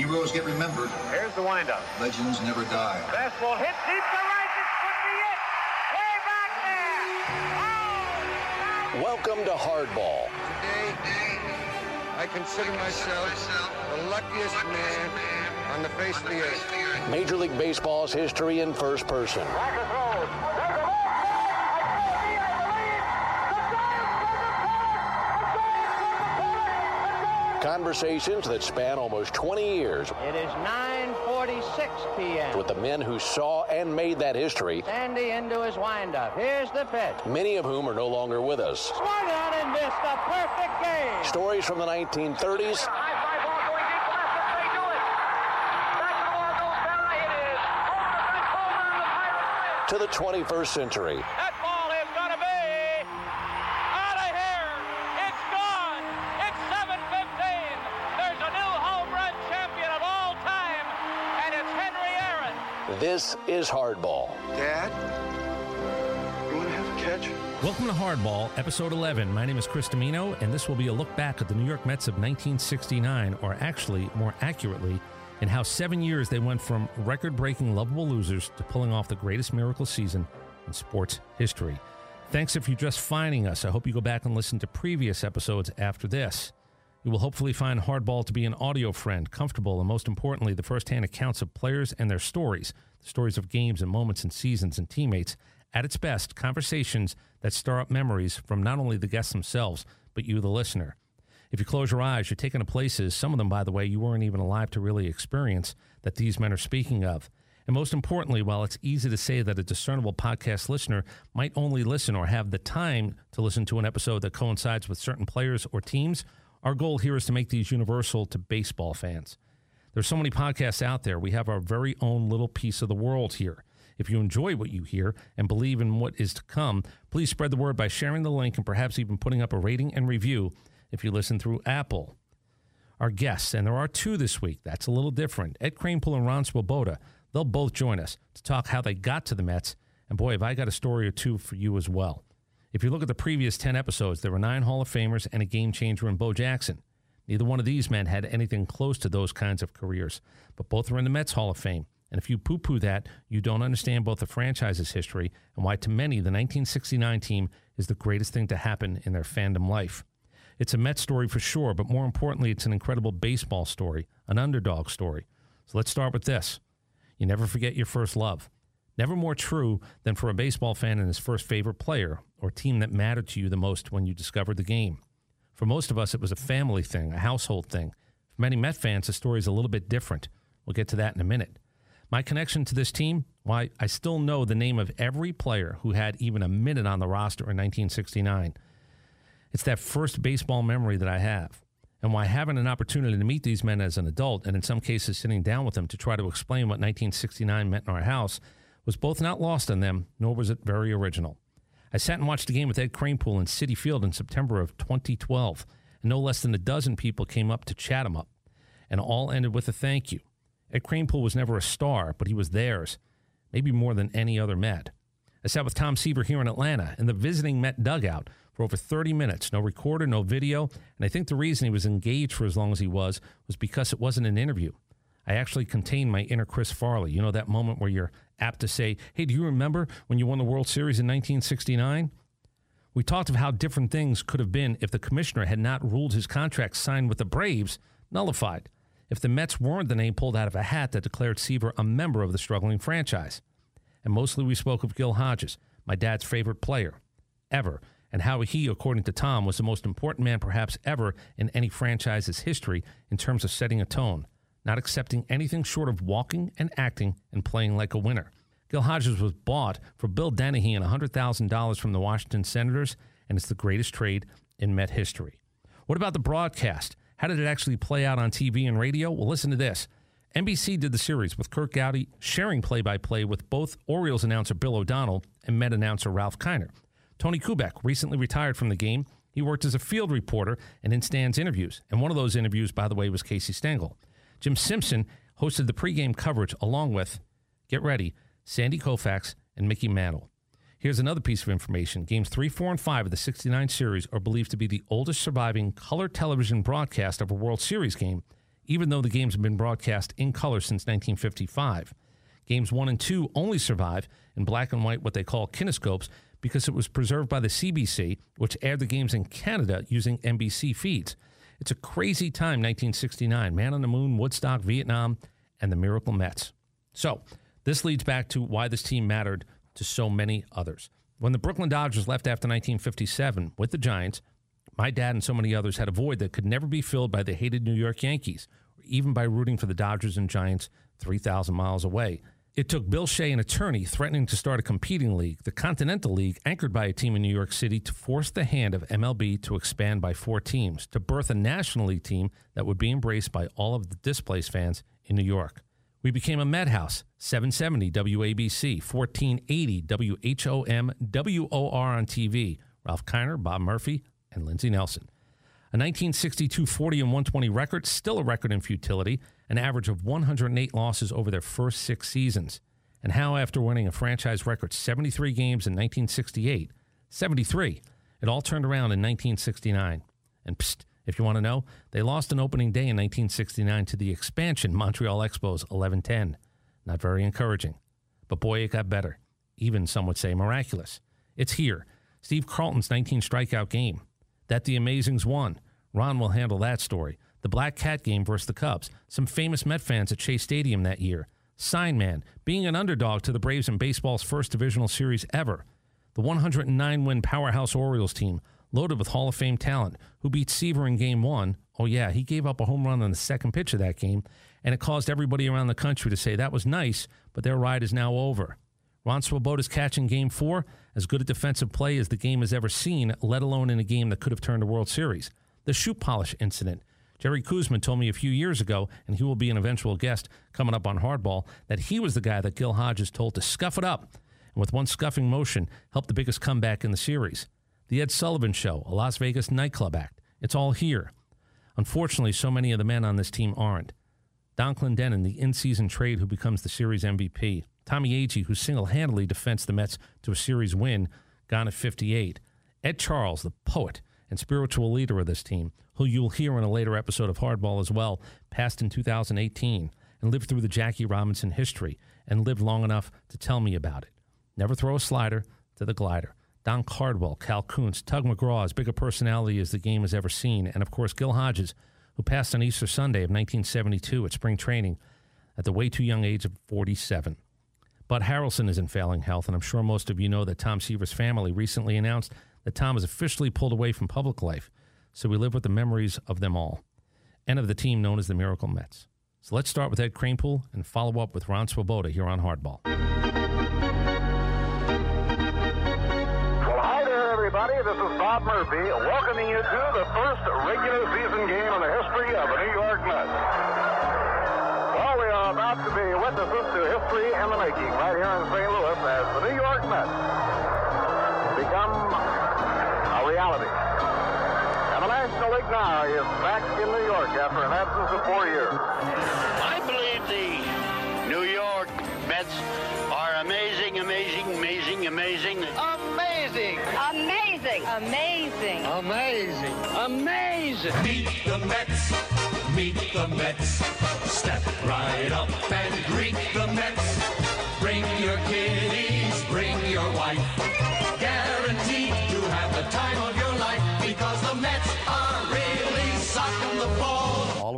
Heroes get remembered. Here's the windup. Legends never die. Fastball hit deep to right. This could be it. Way back there. Oh! Welcome to Hardball. Today, I consider myself the luckiest man on the face of the earth. Major League Baseball's history in first person. Conversations that span almost 20 years. It is 9:46 p.m. with the men who saw and made that history, Sandy into his windup. Here's the pitch. many of whom are no longer with us. Swung on and missed a perfect game. Stories from the 1930s High fly ball going deep This is Hardball. Dad, you want to have a catch? Welcome to Hardball, episode 11. My name is Chris Domino, and this will be a look back at the New York Mets of 1969, or actually, more accurately, in how seven years they went from record breaking lovable losers to pulling off the greatest miracle season in sports history. Thanks if you're just finding us. I hope you go back and listen to previous episodes after this. You will hopefully find Hardball to be an audio friend, comfortable, and most importantly, the firsthand accounts of players and their stories, the stories of games and moments and seasons and teammates. At its best, conversations that stir up memories from not only the guests themselves, but you, the listener. If you close your eyes, you're taken to places, some of them, by the way, you weren't even alive to really experience, that these men are speaking of. And most importantly, while it's easy to say that a discernible podcast listener might only listen or have the time to listen to an episode that coincides with certain players or teams, our goal here is to make these universal to baseball fans. There's so many podcasts out there. We have our very own little piece of the world here. If you enjoy what you hear and believe in what is to come, please spread the word by sharing the link and perhaps even putting up a rating and review if you listen through Apple. Our guests, and there are two this week, that's a little different. Ed Kranepool and Ron Swoboda. They'll both join us to talk how they got to the Mets. And boy, have I got a story or two for you as well. If you look at the previous 10 episodes, there were nine Hall of Famers and a game changer in Bo Jackson. Neither one of these men had anything close to those kinds of careers, but both are in the Mets Hall of Fame. And if you poo poo that, you don't understand both the franchise's history and why, to many, the 1969 team is the greatest thing to happen in their fandom life. It's a Mets story for sure, but more importantly, it's an incredible baseball story, an underdog story. So let's start with this. You never forget your first love. Never more true than for a baseball fan and his first favorite player or team that mattered to you the most when you discovered the game. For most of us, it was a family thing, a household thing. For many Met fans, the story is a little bit different. We'll get to that in a minute. My connection to this team, why, I still know the name of every player who had even a minute on the roster in 1969. It's that first baseball memory that I have. And why having an opportunity to meet these men as an adult, and in some cases sitting down with them to try to explain what 1969 meant in our house, was both not lost on them, nor was it very original. I sat and watched the game with Ed Kranepool in Citi Field in September of 2012, and no less than a dozen people came up to chat him up, and all ended with a thank you. Ed Kranepool was never a star, but he was theirs, maybe more than any other Met. I sat with Tom Seaver here in Atlanta in the visiting Met dugout for over 30 minutes. No recorder, no video. And I think the reason he was engaged for as long as he was was because it wasn't an interview. I actually contained my inner Chris Farley. You know, that moment where you're apt to say, Hey, do you remember when you won the World Series in 1969? We talked of how different things could have been if the commissioner had not ruled his contract signed with the Braves nullified, if the Mets weren't the name pulled out of a hat that declared Seaver a member of the struggling franchise. And mostly we spoke of Gil Hodges, my dad's favorite player ever, and how he, according to Tom, was the most important man perhaps ever in any franchise's history in terms of setting a tone, not accepting anything short of walking and acting and playing like a winner. Gil Hodges was bought for Bill Denehy and $100,000 from the Washington Senators, and it's the greatest trade in Met history. What about the broadcast? How did it actually play out on TV and radio? Well, listen to this. NBC did the series with Curt Gowdy sharing play by play with both Orioles announcer Bill O'Donnell and Met announcer Ralph Kiner. Tony Kubek recently retired from the game. He worked as a field reporter and in stands interviews. And one of those interviews, by the way, was Casey Stengel. Jim Simpson hosted the pregame coverage along with, get ready, Sandy Koufax and Mickey Mantle. Here's another piece of information. Games 3, 4, and 5 of the 69 series are believed to be the oldest surviving color television broadcast of a World Series game, even though the games have been broadcast in color since 1955. Games 1 and 2 only survive in black and white, what they call kinescopes, because it was preserved by the CBC, which aired the games in Canada using NBC feeds. It's a crazy time, 1969. Man on the Moon, Woodstock, Vietnam, and the Miracle Mets. So, this leads back to why this team mattered to so many others. When the Brooklyn Dodgers left after 1957 with the Giants, my dad and so many others had a void that could never be filled by the hated New York Yankees, or even by rooting for the Dodgers and Giants 3,000 miles away. It took Bill Shea, an attorney, threatening to start a competing league, the Continental League, anchored by a team in New York City, to force the hand of MLB to expand by four teams, to birth a National League team that would be embraced by all of the displaced fans in New York. We became a Met House, 770 WABC, 1480 WHOM, WOR on TV. Ralph Kiner, Bob Murphy, and Lindsey Nelson. A 1962 40 and 120 record, still a record in futility, an average of 108 losses over their first six seasons. And how, after winning a franchise record 73 games in 1968, 73, it all turned around in 1969. And psst, if you want to know, they lost an opening day in 1969 to the expansion Montreal Expos 11-10. Not very encouraging. But boy, it got better. Even some would say miraculous. It's here. Steve Carlton's 19 strikeout game. That the Amazings won. Ron will handle that story. The Black Cat game versus the Cubs. Some famous Met fans at Shea Stadium that year. Sign Man, being an underdog to the Braves in baseball's first divisional series ever. The 109 win powerhouse Orioles team, loaded with Hall of Fame talent, who beat Seaver in game one. Oh, yeah, he gave up a home run on the second pitch of that game, and it caused everybody around the country to say that was nice, but their ride is now over. Ron Swoboda's catch in game four, as good a defensive play as the game has ever seen, let alone in a game that could have turned a World Series. The shoe polish incident. Jerry Koosman told me a few years ago, and he will be an eventual guest coming up on Hardball, that he was the guy that Gil Hodges told to scuff it up, and with one scuffing motion, helped the biggest comeback in the series. The Ed Sullivan Show, a Las Vegas nightclub act. It's all here. Unfortunately, so many of the men on this team aren't. Donn Clendenon, the in season trade who becomes the series MVP. Tommy Agee, who single handedly defends the Mets to a series win, gone at 58. Ed Charles, the poet and spiritual leader of this team, who you'll hear in a later episode of Hardball as well, passed in 2018 and lived through the Jackie Robinson history and lived long enough to tell me about it. Never throw a slider to the glider. Don Cardwell, Cal Koonce, Tug McGraw, as big a personality as the game has ever seen, and of course Gil Hodges, who passed on Easter Sunday of 1972 at spring training at the way too young age of 47. Bud Harrelson is in failing health, and I'm sure most of you know that Tom Seaver's family recently announced that Tom is officially pulled away from public life, so we live with the memories of them all, and of the team known as the Miracle Mets. So let's start with Ed Kranepool and follow up with Ron Swoboda here on Hardball. Well, hi there, everybody. This is Bob Murphy welcoming you to the first regular season game in the history of the New York Mets. Well, we are about to be witnesses to history in the making right here in St. Louis as the New York Mets become a reality. Now is back in New York after an absence of four years. I believe the New York Mets are amazing, amazing, amazing, amazing. Amazing! Amazing! Amazing! Amazing. Amazing. Meet the Mets, meet the Mets. Step right up and greet the Mets.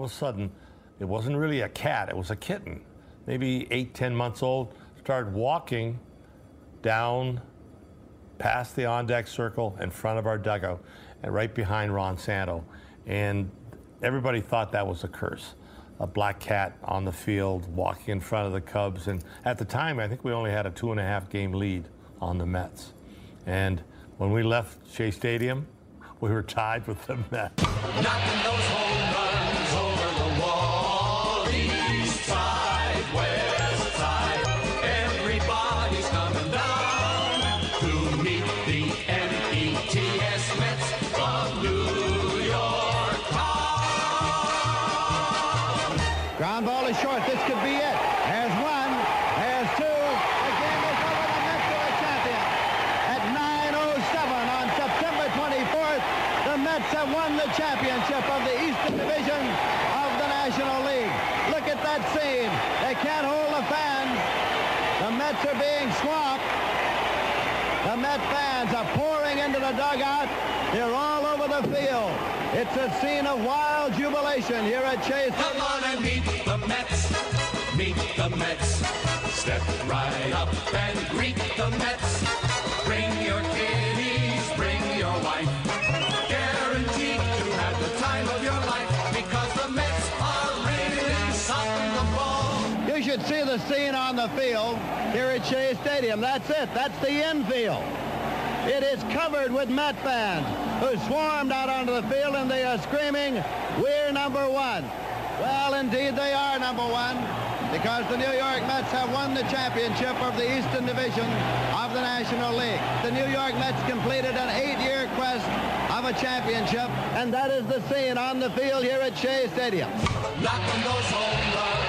All of a sudden, it wasn't really a cat, it was a kitten, maybe eight, ten months old, started walking down past the on deck circle in front of our dugout and right behind Ron Santo. And everybody thought that was a curse. A black cat on the field walking in front of the Cubs. And at the time, I think we only had a two and a half game lead on the Mets. And when we left Shea Stadium, we were tied with the Mets. Fans are pouring into the dugout. They're all over the field. It's a scene of wild jubilation here at Shea. Come on and meet the Mets. Meet the Mets. Step right up and greet the Mets. Bring your kiddies, bring your wife. Guaranteed to have the time of your life because the Mets are really something to ball. You should see the scene on the field here at Shea Stadium. That's it. That's the infield. It is covered with Met fans who swarmed out onto the field and they are screaming, we're number one. Well, indeed, they are number one because the New York Mets have won the championship of the Eastern Division of the National League. The New York Mets completed an eight-year quest of a championship, and that is the scene on the field here at Shea Stadium. Those home runs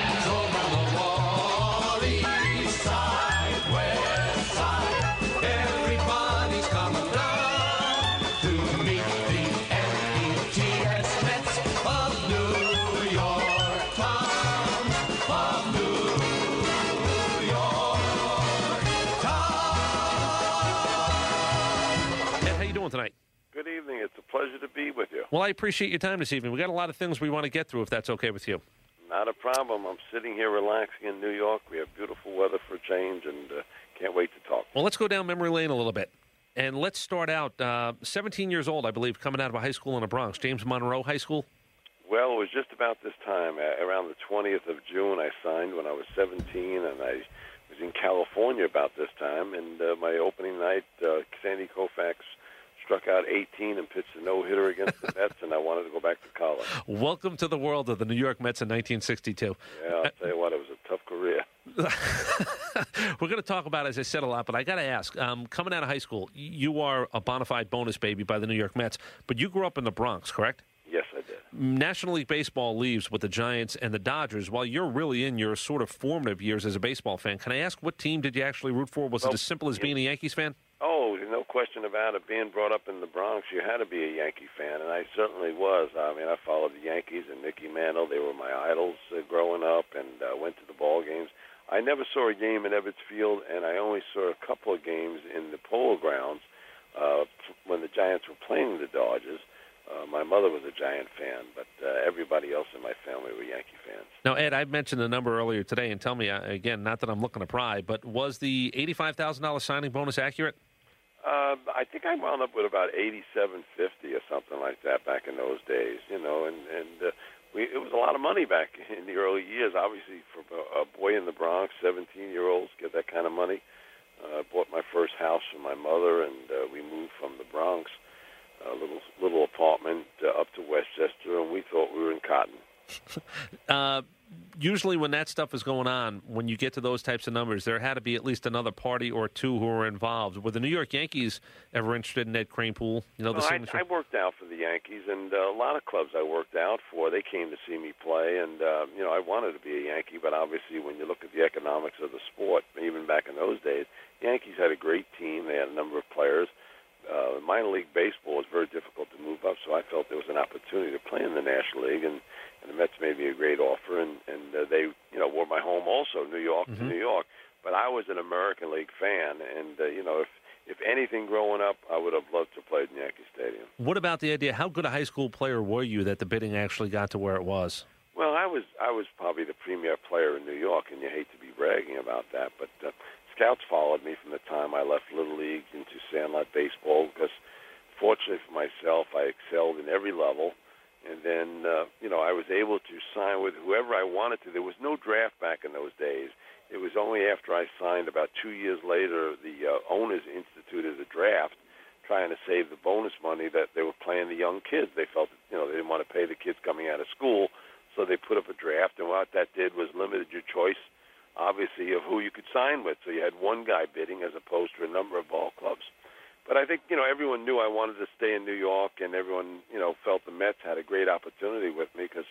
I appreciate your time this evening. We got a lot of things we want to get through, if that's okay with you. Not a problem. I'm sitting here relaxing in New York. We have beautiful weather for a change, and uh, can't wait to talk. Well, let's go down memory lane a little bit. And let's start out. Uh, 17 years old, I believe, coming out of a high school in the Bronx, James Monroe High School. Well, it was just about this time, around the 20th of June. I signed when I was 17, and I was in California about this time. And uh, my opening night, uh, Sandy Koufax struck out 18 and pitched a no hitter against the Mets, and I wanted to go back to college. Welcome to the world of the New York Mets in 1962. Yeah, I'll tell you what, it was a tough career. We're going to talk about, as I said, a lot, but I got to ask. Um, coming out of high school, you are a bona fide bonus baby by the New York Mets, but you grew up in the Bronx, correct? Yes, I did. National League Baseball leaves with the Giants and the Dodgers while you're really in your sort of formative years as a baseball fan. Can I ask what team did you actually root for? Was Well, it as simple as being a Yankees fan? Oh, no question about it. Being brought up in the Bronx, you had to be a Yankee fan, and I certainly was. I mean, I followed the Yankees and Mickey Mantle. They were my idols uh, growing up, and uh, went to the ball games. I never saw a game in Ebbets Field, and I only saw a couple of games in the Polo Grounds uh, when the Giants were playing the Dodgers. Uh, my mother was a Giant fan, but uh, everybody else in my family were Yankee fans. Now, Ed, I mentioned the number earlier today, and tell me uh, again, not that I'm looking to pry, but was the eighty-five thousand dollars signing bonus accurate? Uh, I think I wound up with about eighty-seven fifty or something like that back in those days. You know, and and uh, we it was a lot of money back in the early years. Obviously, for a, boy in the Bronx, seventeen-year-olds get that kind of money. Uh, I bought my first house for my mother, and uh, we moved from the Bronx, a little little apartment uh, up to Westchester, and we thought we were in Cotton. Uh, usually, when that stuff is going on, when you get to those types of numbers, there had to be at least another party or two who were involved. Were the New York Yankees ever interested in Ed Kranepool? You know, the Well, I, signature. I worked out for the Yankees, and uh, a lot of clubs I worked out for, they came to see me play, and uh, you know I wanted to be a Yankee, but obviously when you look at the economics of the sport, even back in those days, Yankees had a great team. They had a number of players. Uh, minor league baseball was very difficult to move up, so I felt there was an opportunity to play in the National League, and, and the Mets made me a great offer, and, and uh, they, you know, were my home also, New York to New York. But I was an American League fan, and uh, you know, if if anything growing up, I would have loved to play in Yankee Stadium. What about the idea? How good a high school player were you that the bidding actually got to where it was? Well, I was I was probably the premier player in New York, and you hate to be bragging about that, but uh, scouts followed me from the time I left Little League into Sandlot baseball because, fortunately for myself, I excelled in every level, and then uh, you know I was able to sign with whoever I wanted to. There was no draft back in those days. It was only after I signed, about two years later, the uh, owners instituted a draft, trying to save the bonus money that they were playing the young kids. They felt you know they didn't want to pay the kids coming out of school, so they put up a draft, and what that did was limited your choice, obviously, of who you could sign with. So you had one guy bidding as opposed to a number of ball clubs. But I think you know everyone knew I wanted to stay in New York, and everyone you know felt the Mets had a great opportunity with me because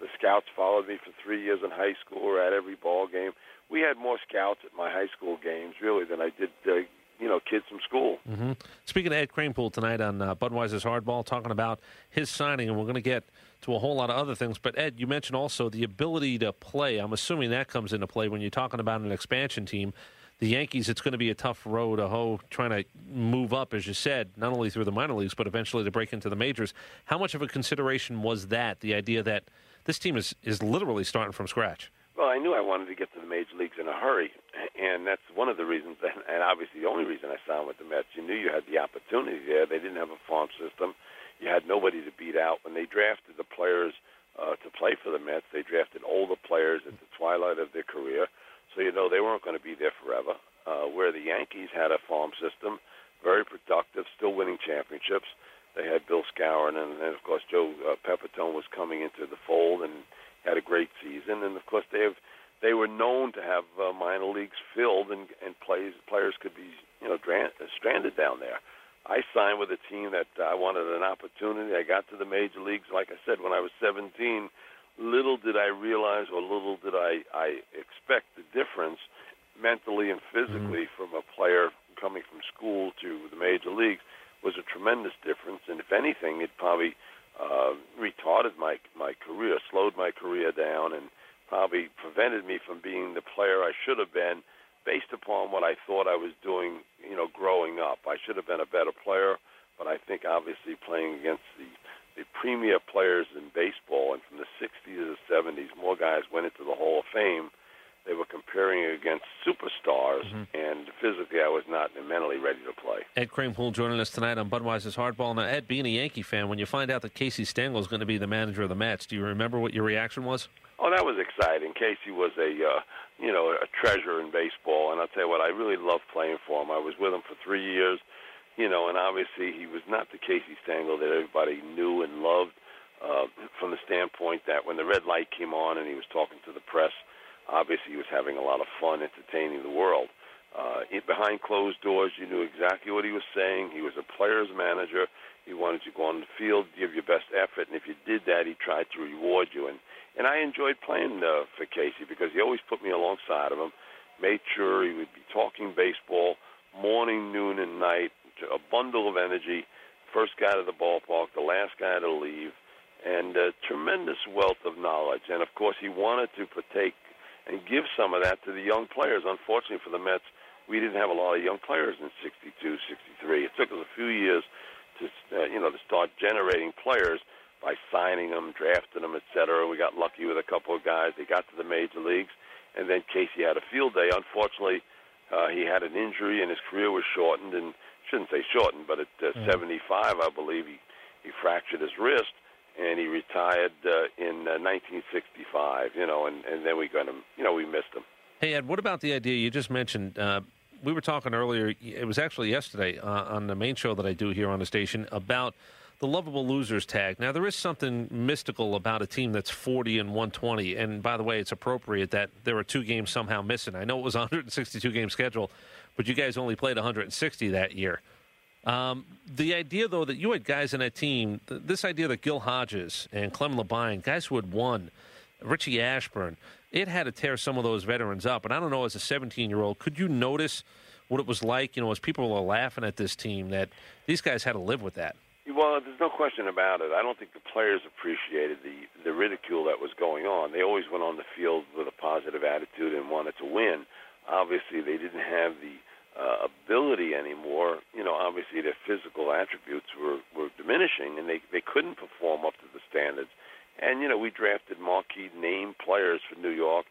the scouts followed me for three years in high school, or at every ball game. We had more scouts at my high school games really than I did uh, you know kids from school. hmm Speaking of Ed Kranepool tonight on uh, Budweiser's Hardball, talking about his signing, and we're going to get to a whole lot of other things. But Ed, you mentioned also the ability to play. I'm assuming that comes into play when you're talking about an expansion team. The Yankees, it's going to be a tough road to hoe trying to move up, as you said, not only through the minor leagues, but eventually to break into the majors. How much of a consideration was that, the idea that this team is, is literally starting from scratch? Well, I knew I wanted to get to the major leagues in a hurry, and that's one of the reasons, and obviously the only reason I signed with the Mets. You knew you had the opportunity there. They didn't have a farm system. You had nobody to beat out. When they drafted the players uh, to play for the Mets, they drafted older players at the twilight of their career, so you know they weren't going to be there forever. Uh, where the Yankees had a farm system, very productive, still winning championships. They had Bill Skowron, and then of course Joe uh, Pepitone was coming into the fold and had a great season. And of course they have they were known to have uh, minor leagues filled and and plays players could be you know dran- stranded down there. I signed with a team that I wanted an opportunity. I got to the major leagues, like I said, when I was 17. Little did I realize, or little did I, I expect the difference mentally and physically Mm-hmm. from a player coming from school to the major leagues was a tremendous difference. And if anything, it probably uh, retarded my my career, slowed my career down, and probably prevented me from being the player I should have been based upon what I thought I was doing, you know, growing up. I should have been a better player, but I think obviously playing against the the premier players in baseball and from the 60s to the 70s, more guys went into the Hall of Fame. They were comparing against superstars, and physically I was not and mentally ready to play. Ed Kranepool joining us tonight on Budweiser's Hardball. Now, Ed, being a Yankee fan, when you find out that Casey Stengel is going to be the manager of the Mets, do you remember what your reaction was? Oh, that was exciting. Casey was a, uh, you know, a treasure in baseball, and I'll tell you what, I really loved playing for him. I was with him for three years, you know, and obviously he was not the Casey Stengel that everybody knew and loved, uh, from the standpoint that when the red light came on and he was talking to the press, obviously he was having a lot of fun entertaining the world. Uh, it, behind closed doors, you knew exactly what he was saying. He was a player's manager. He wanted you to go on the field, give your best effort, and if you did that, he tried to reward you. And and I enjoyed playing uh, for Casey because he always put me alongside of him, made sure he would be talking baseball morning, noon, and night. A bundle of energy. First guy to the ballpark, the last guy to leave, and a tremendous wealth of knowledge. And of course, he wanted to partake and give some of that to the young players. Unfortunately for the Mets, we didn't have a lot of young players in '62, '63. It took us a few years to, uh, you know, to start generating players by signing them, drafting them, et cetera. We got lucky with a couple of guys. They got to the major leagues, and then Casey had a field day. Unfortunately, uh, he had an injury, and his career was shortened. And shouldn't say shortened, but at uh, 75, I believe he he fractured his wrist, and he retired uh, in uh, 1965. You know, and and then we got him. You know, we missed him. Hey, Ed, what about the idea you just mentioned? Uh, we were talking earlier, it was actually yesterday uh, on the main show that I do here on the station about the lovable losers tag. Now, there is something mystical about a team that's 40 and 120. And by the way, it's appropriate that there are two games somehow missing. I know it was a 162 game schedule, but you guys only played 160 that year. Um, the idea, though, that you had guys in that team, th- this idea that Gil Hodges and Clem Labine, guys who had won, Richie Ashburn, it had to tear some of those veterans up. And I don't know, as a 17 year old, could you notice what it was like, you know, as people were laughing at this team, that these guys had to live with that? Well, there's no question about it. I don't think the players appreciated the the ridicule that was going on. They always went on the field with a positive attitude and wanted to win. Obviously, they didn't have the uh, ability anymore. You know, obviously their physical attributes were were diminishing, and they they couldn't perform up to the standards. And you know, we drafted marquee name players for New York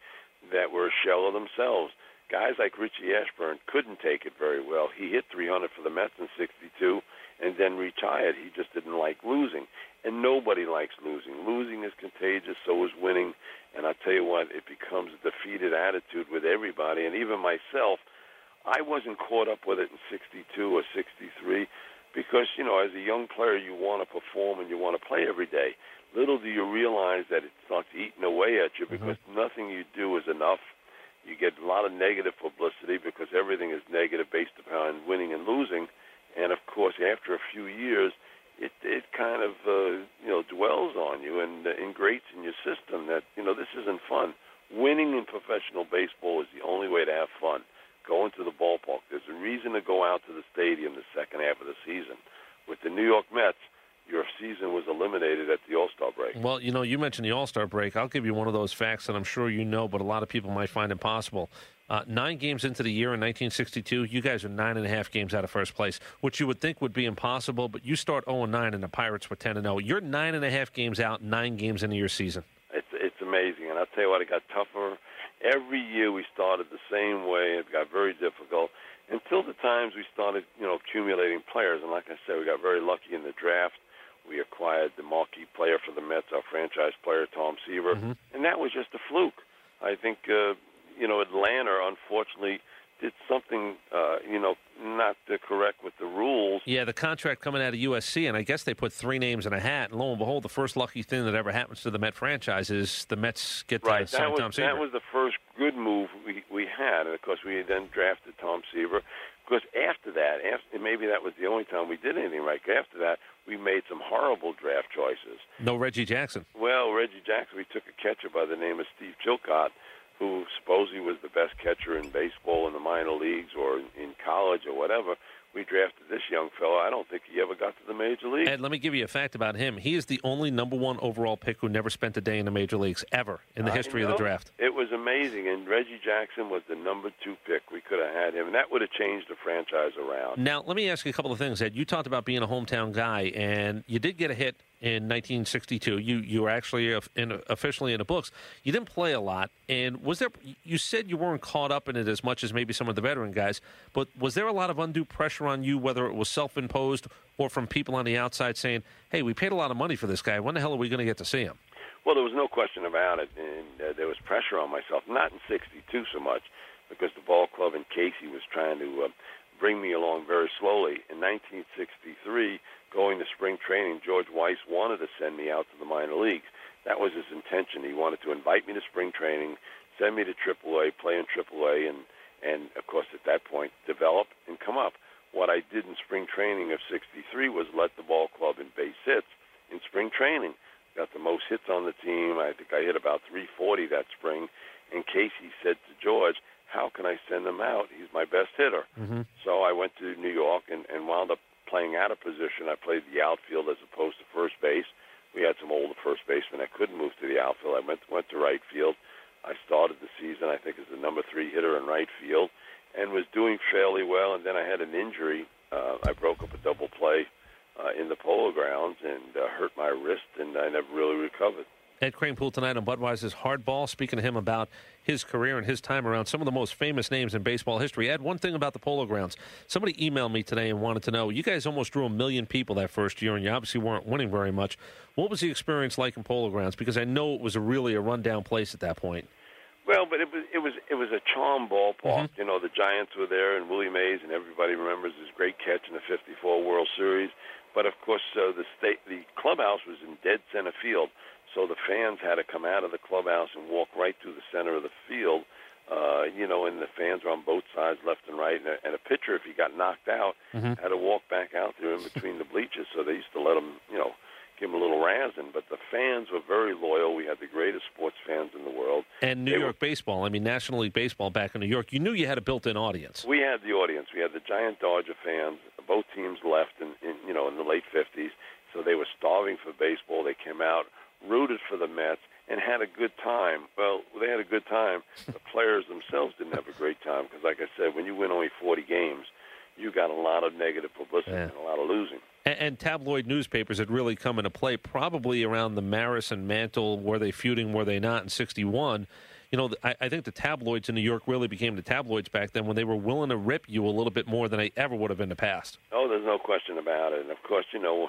that were a shell of themselves. Guys like Richie Ashburn couldn't take it very well. He hit 300 for the Mets in '62 and then retired. He just didn't like losing. And nobody likes losing. Losing is contagious, so is winning. And I tell you what, it becomes a defeated attitude with everybody, and even myself. I wasn't caught up with it in 62 or 63 because, you know, as a young player, you want to perform and you want to play every day. Little do you realize that it starts eating away at you because mm-hmm. nothing you do is enough. You get a lot of negative publicity because everything is negative based upon winning and losing and of course, after a few years, it it kind of uh, you know dwells on you and uh, ingrates in your system that you know this isn't fun. Winning in professional baseball is the only way to have fun. go into the ballpark. There's a reason to go out to the stadium the second half of the season. With the New York Mets, your season was eliminated at the All Star break. Well, you know, you mentioned the All Star break. I'll give you one of those facts that I'm sure you know, but a lot of people might find impossible. Uh, nine games into the year in 1962, you guys are nine and a half games out of first place, which you would think would be impossible. But you start 0 9, and the Pirates were 10 and 0. You're nine and a half games out, nine games into your season. It's it's amazing, and I'll tell you what, it got tougher every year. We started the same way. It got very difficult until the times we started, you know, accumulating players. And like I said, we got very lucky in the draft. We acquired the marquee player for the Mets, our franchise player, Tom Seaver, Mm-hmm. and that was just a fluke. I think, uh, you know, Atlanta unfortunately did something, uh, you know, not correct with the rules. Yeah, the contract coming out of USC, and I guess they put three names in a hat. And lo and behold, the first lucky thing that ever happens to the Met franchise is the Mets get to sign was Tom Seaver. that was the first good move we we had, and of course we then drafted Tom Seaver. Because after that, after maybe that was the only time we did anything right. After that, we made some horrible draft choices. no Reggie Jackson. Well, Reggie Jackson, we took a catcher by the name of Steve Chilcott, who supposedly was the best catcher in baseball in the minor leagues or in, college or whatever. We drafted this young fellow. I don't think he ever got to the major league. Ed, let me give you a fact about him. He is the only number one overall pick who never spent a day in the major leagues ever in the I history of the draft. It was amazing, and Reggie Jackson was the number two pick. We could have had him, and that would have changed the franchise around. Now, let me ask you a couple of things, Ed. You talked about being a hometown guy, and you did get a hit in 1962. You you were actually in, officially in the books. You didn't play a lot, and was there? You said you weren't caught up in it as much as maybe some of the veteran guys, but was there a lot of undue pressure on you, whether it was self-imposed or from people on the outside saying, "Hey, we paid a lot of money for this guy. When the hell are we going to get to see him?" Well, there was no question about it, and uh, there was pressure on myself. Not in '62 so much, because the ball club in Casey was trying to uh, bring me along very slowly. In 1963, going to spring training, George Weiss wanted to send me out to the minor leagues. That was his intention. He wanted to invite me to spring training, send me to AAA, play in AAA, and and of course at that point develop and come up. What I did in spring training of '63 was let the ball club in base hits in spring training. Got the most hits on the team. I think I hit about 340 that spring. And Casey said to George, "How can I send him out? He's my best hitter." Mm-hmm. So I went to New York and, and wound up playing out of position. I played the outfield as opposed to first base. We had some older first basemen that couldn't move to the outfield. I went went to right field. I started the season, I think, as the number three hitter in right field, and was doing fairly well. And then I had an injury. Uh, I broke up a double play uh, in the Polo Grounds and uh, hurt my wrist, and I never really recovered. Ed Kranepool tonight on Budweiser's Hardball, speaking to him about his career and his time around some of the most famous names in baseball history. Ed, one thing about the Polo Grounds. Somebody emailed me today and wanted to know, you guys almost drew a million people that first year, and you obviously weren't winning very much. What was the experience like in Polo Grounds? Because I know it was a really a rundown place at that point. Well, but it was it was it was a charm ballpark. You know, the Giants were there, and Willie Mays, and everybody remembers his great catch in the '54 World Series. But of course, uh, the state the clubhouse was in dead center field, so the fans had to come out of the clubhouse and walk right through the center of the field. Uh, you know, and the fans were on both sides, left and right, and a, and a pitcher, if he got knocked out, Mhm. had to walk back out there in between the bleachers. So they used to let him, you know, give him a little razzing. But the fans were very loyal. We had the greatest sports fans in the world. And New They York baseball, I mean, National League Baseball back in New York, you knew you had a built in audience. We had the audience. We had the giant Dodger fans. Both teams left in, in you know in the late fifties, so they were starving for baseball. They came out, rooted for the Mets, and had a good time. Well, they had a good time. The players themselves didn't have a great time because, like I said, when you win only forty games, you got a lot of negative publicity Yeah. and a lot of losing. And, and tabloid newspapers had really come into play probably around the Maris and Mantle. Were they feuding? Were they not in '61? You know, I, I think the tabloids in New York really became the tabloids back then when they were willing to rip you a little bit more than they ever would have in the past. Oh, there's no question about it. And of course, you know,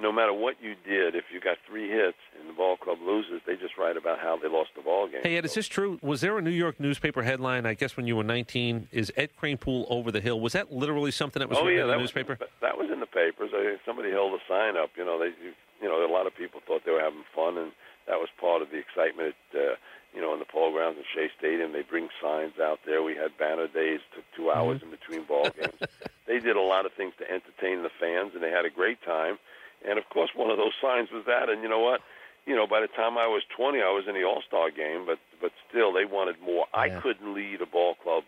no matter what you did, if you got three hits and the ball club loses, they just write about how they lost the ball game. Hey, Ed, is this true? Was there a New York newspaper headline? I guess when you were 19, is Ed Kranepool over the hill? Was that literally something that was oh written yeah, in the newspaper? Was, that was in the papers. I, somebody held a sign up. You know, they, you know, a lot of people thought they were having fun, and that was part of the excitement. At, uh, you know, in the polo grounds in Shea Stadium, they bring signs out there. We had banner days, took two mm-hmm. hours in between ball games. they did a lot of things to entertain the fans, and they had a great time. And of course, one of those signs was that. And you know what? You know, by the time I was 20, I was in the All Star game, but but still, they wanted more. I couldn't lead a ball club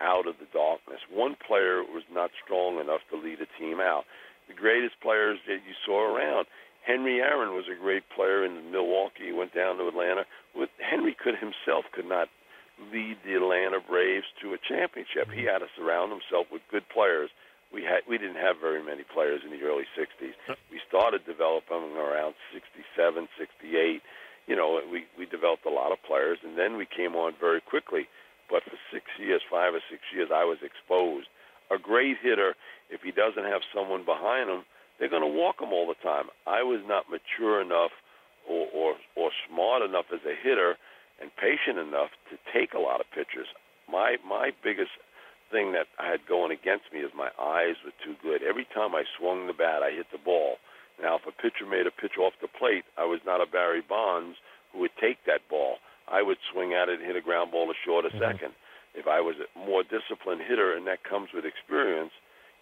out of the darkness. One player was not strong enough to lead a team out. The greatest players that you saw around. Henry Aaron was a great player in Milwaukee. He went down to Atlanta. With Henry could himself could not lead the Atlanta Braves to a championship. He had to surround himself with good players. We had we didn't have very many players in the early 60s. Uh. We started developing around 67, 68. You know, we we developed a lot of players, and then we came on very quickly. But for six years, five or six years, I was exposed. A great hitter, if he doesn't have someone behind him, they're going to walk him all the time. I was not mature enough or, or or smart enough as a hitter and patient enough to take a lot of pitches. My my biggest thing that I had going against me is my eyes were too good. Every time I swung the bat, I hit the ball. Now, if a pitcher made a pitch off the plate, I was not a Barry Bonds who would take that ball. I would swing at it and hit a ground ball to short a Mm-hmm. second. If I was a more disciplined hitter, and that comes with experience,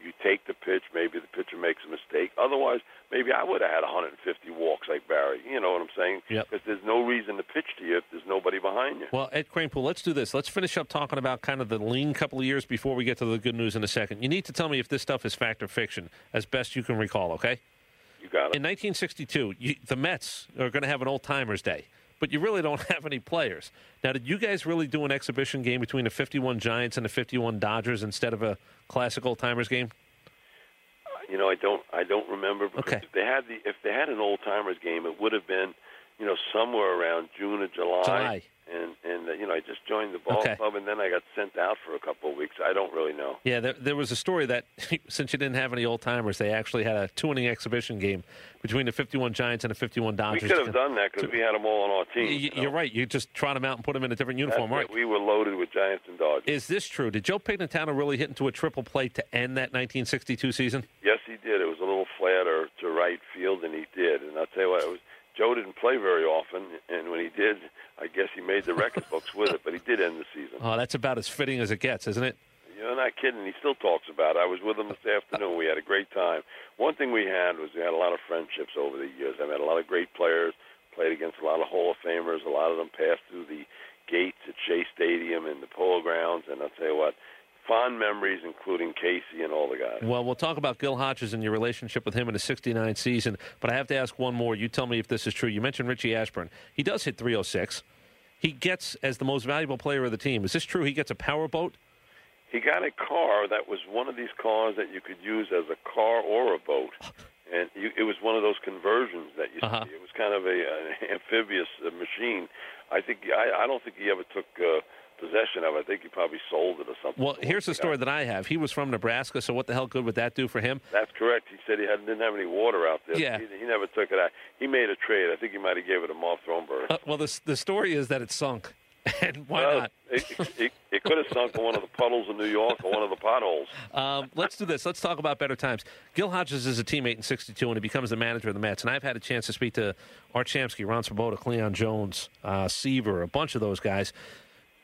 you take the pitch. Maybe the pitcher makes a mistake. Otherwise, maybe I would have had 150 walks like Barry. You know what I'm saying? Yep. Because there's no reason to pitch to you if there's nobody behind you. Well, Ed Kranepool, let's do this. Let's finish up talking about kind of the lean couple of years before we get to the good news in a second. You need to tell me if this stuff is fact or fiction, as best you can recall, okay? You got it. In 1962, you, the Mets are going to have an old timers day, but you really don't have any players. Now, did you guys really do an exhibition game between the 51 Giants and the 51 Dodgers instead of a classic old timers game? Uh, you know, I don't I don't remember because Okay. if they had the if they had an old timers game, it would have been, you know, somewhere around June or July. July. And and uh, you know, I just joined the ball Okay. club, and then I got sent out for a couple of weeks. I don't really know. Yeah, there, there was a story that since you didn't have any old timers, they actually had a two inning exhibition game between the 51 Giants and the 51 Dodgers. We could have done that because we had them all on our team. You know? You're right. You just trot them out and put them in a different uniform, That's right? We were loaded with Giants and Dodgers. Is this true? Did Joe Pignatano really hit into a triple play to end that 1962 season? Yes, he did. It was a little flatter to right field, and he did. And I'll tell you what, it was, Joe didn't play very often, and when he did, I guess he made the record books with it. But he did end the season. Oh, that's about as fitting as it gets, isn't it? You're not kidding. He still talks about it. I was with him this afternoon. We had a great time. One thing we had was we had a lot of friendships over the years. I met a lot of great players, played against a lot of Hall of Famers. A lot of them passed through the gates at Shea Stadium and the Polo Grounds. And I'll tell you what, fond memories, including Casey and all the guys. Well, we'll talk about Gil Hodges and your relationship with him in the 69 season, but I have to ask one more. You tell me if this is true. You mentioned Richie Ashburn. He does hit 306. He gets as the most valuable player of the team. Is this true? He gets a power boat? He got a car that was one of these cars that you could use as a car or a boat. And you, it was one of those conversions that you Uh-huh. see. It was kind of a, an amphibious uh, machine. I think I, I don't think he ever took uh, possession of it. I think he probably sold it or something. Well, here's the story that I have. He was from Nebraska, so what the hell good would that do for him? That's correct. He said he had, didn't have any water out there. Yeah. He, he never took it out. He made a trade. I think he might have gave it to Marv Throneberry. Uh, well, the, the story is that it sunk. And why well, not? It, it, it could have sunk in one of the puddles in New York or one of the potholes. Um, let's do this. Let's talk about better times. Gil Hodges is a teammate in 62, and he becomes the manager of the Mets. And I've had a chance to speak to Art Shamsky, Ron Swoboda, Cleon Jones, uh, Seaver, a bunch of those guys.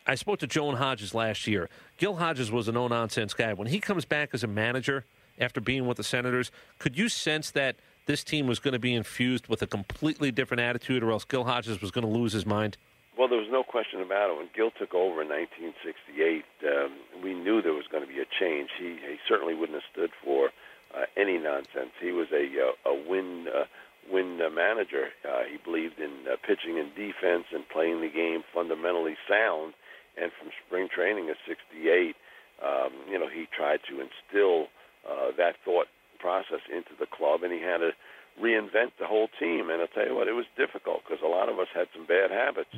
I spoke to Joan Hodges last year. Gil Hodges was a no nonsense guy. When he comes back as a manager after being with the Senators, could you sense that this team was going to be infused with a completely different attitude, or else Gil Hodges was going to lose his mind? Well, there was no question about it. When Gil took over in 1968, um, we knew there was going to be a change. He, he certainly wouldn't have stood for uh, any nonsense. He was a uh, a win uh, win uh, manager. Uh, he believed in uh, pitching and defense and playing the game fundamentally sound. And from spring training of '68, um, you know, he tried to instill uh, that thought process into the club, and he had to reinvent the whole team. And I'll tell you what, it was difficult because a lot of us had some bad habits.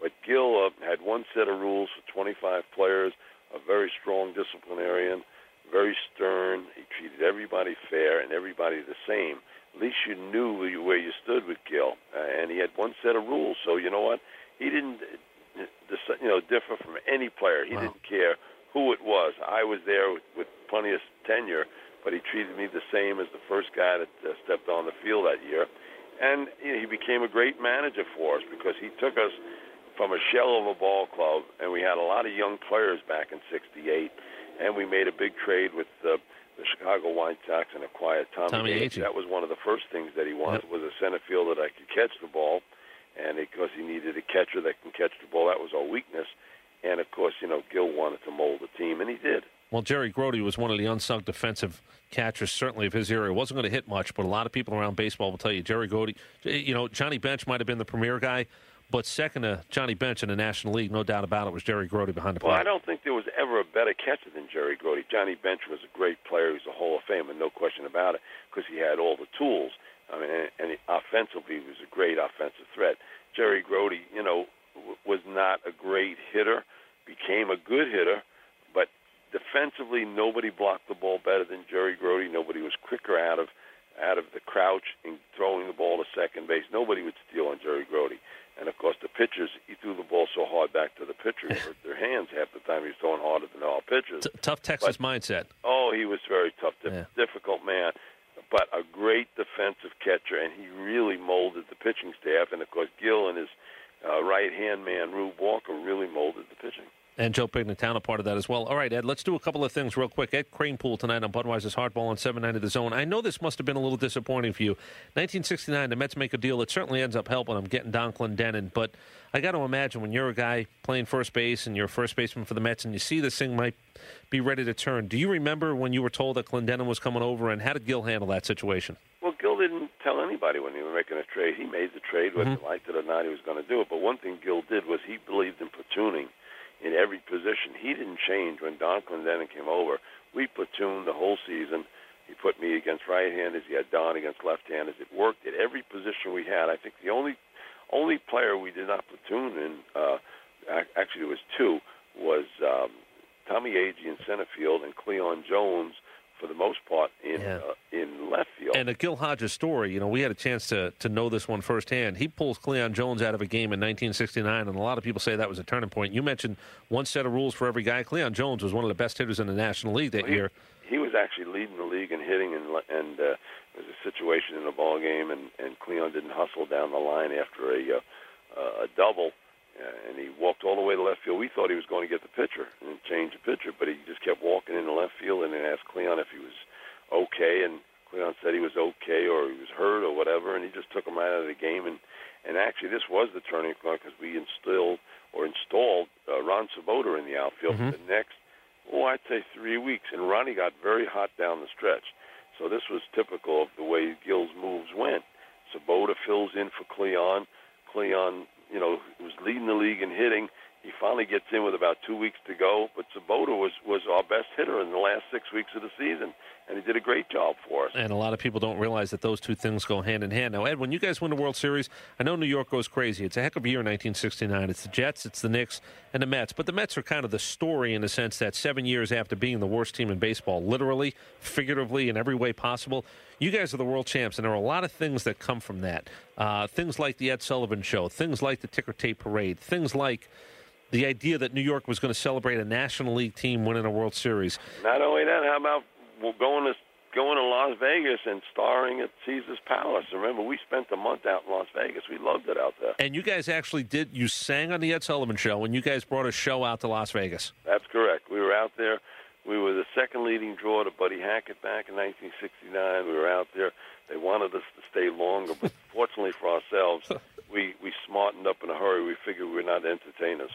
But Gil uh, had one set of rules for 25 players, a very strong disciplinarian, very stern. He treated everybody fair and everybody the same. At least you knew where you, where you stood with Gil. Uh, and he had one set of rules. So you know what? He didn't, you know, differ from any player. He didn't care who it was. I was there with, with plenty of tenure, but he treated me the same as the first guy that uh, stepped on the field that year. And you know, he became a great manager for us because he took us from a shell of a ball club, and we had a lot of young players back in '68, and we made a big trade with uh, the Chicago White Sox and acquired Tommy, Tommy Agee. That was one of the first things that he wanted was a center fielder that I could catch the ball, and because he needed a catcher that can catch the ball, that was our weakness. And of course, you know Gil wanted to mold the team, and he did. Well, Jerry Grote was one of the unsung defensive catchers, certainly of his era. wasn't going to hit much, but a lot of people around baseball will tell you Jerry Grote. You know, Johnny Bench might have been the premier guy, but second to Johnny Bench in the National League, no doubt about it, was Jerry Grote behind the plate. Well, I don't think there was ever a better catcher than Jerry Grote. Johnny Bench was a great player. He's a Hall of Famer, no question about it, because he had all the tools. I mean, and, and offensively, he was a great offensive threat. Jerry Grote, you know, w- was not a great hitter, became a good hitter, but defensively, nobody blocked the ball better than Jerry Grote. Nobody was quicker out of out of the crouch and throwing the ball to second base. Nobody would steal on Jerry Grote. And of course, the pitchers, he threw the ball so hard back to the pitchers, hurt their hands half the time. He was throwing harder than all pitchers. T- tough Texas mindset. Oh, he was very tough, dif- Yeah. difficult man, but a great defensive catcher, and he really molded the pitching staff. And of course, Gil and his uh, right hand man, Rube Walker, really molded the pitching. And Joe Pignatano part of that as well. All right, Ed, let's do a couple of things real quick. Ed Kranepool tonight on Budweiser's Hardball on 790 The Zone. I know this must have been a little disappointing for you. 1969, the Mets make a deal. It certainly ends up helping them getting Donn Clendenon. But I got to imagine when you're a guy playing first base and you're a first baseman for the Mets and you see this thing might be ready to turn. Do you remember when you were told that Clendenon was coming over and how did Gil handle that situation? Well, Gil didn't tell anybody when he was making a trade. He made the trade, whether Mhm. he liked it or not, he was going to do it. But one thing Gil did was he believed in platooning in every position. He didn't change when Donn Clendenon came over. We platooned the whole season. He put me against right-handers. He had Don against left-handers. It worked at every position we had. I think the only only player we did not platoon in, uh, actually it was two, was um, Tommy Agee in center field and Cleon Jones for the most part in Yeah. uh, in left field. And a Gil Hodges story, you know, we had a chance to to know this one firsthand. He pulls Cleon Jones out of a game in 1969, and a lot of people say that was a turning point. You mentioned one set of rules for every guy. Cleon Jones was one of the best hitters in the National League that Well, he- year. he was actually leading the league in hitting, and and uh, there was a situation in the ball game, and and Cleon didn't hustle down the line after a uh, uh, a double, uh, and he walked all the way to left field. We thought he was going to get the pitcher and change the pitcher, but he just kept walking in the left field, and then asked Cleon if he was okay, and Cleon said he was okay or he was hurt or whatever, and he just took him right out of the game. And and actually, this was the turning point because we instilled or installed uh, Ron Swoboda in the outfield Mhm. for the next, oh, I'd say three weeks, and Ronnie got very hot down the stretch. So this was typical of the way Gil's moves went. Swoboda fills in for Cleon. Cleon, you know, was leading the league in hitting. He finally gets in with about two weeks to go, but Swoboda was was our best hitter in the last six weeks of the season, and he did a great job for us. And a lot of people don't realize that those two things go hand in hand. Now, Ed, when you guys win the World Series, I know New York goes crazy. It's a heck of a year, 1969. It's the Jets, it's the Knicks, and the Mets. But the Mets are kind of the story in the sense that seven years after being the worst team in baseball, literally, figuratively, in every way possible, you guys are the world champs. And there are a lot of things that come from that. Uh, things like the Ed Sullivan Show, things like the ticker tape parade, things like the idea that New York was going to celebrate a National League team winning a World Series. Not only that, how about going to going to Las Vegas and starring at Caesar's Palace? Remember, we spent a month out in Las Vegas. We loved it out there. And you guys actually did, you sang on the Ed Sullivan Show, and you guys brought a show out to Las Vegas. That's correct. We were out there. We were the second leading draw to Buddy Hackett back in 1969. We were out there. They wanted us to stay longer, but fortunately for ourselves, we, we smartened up in a hurry. We figured we were not entertainers.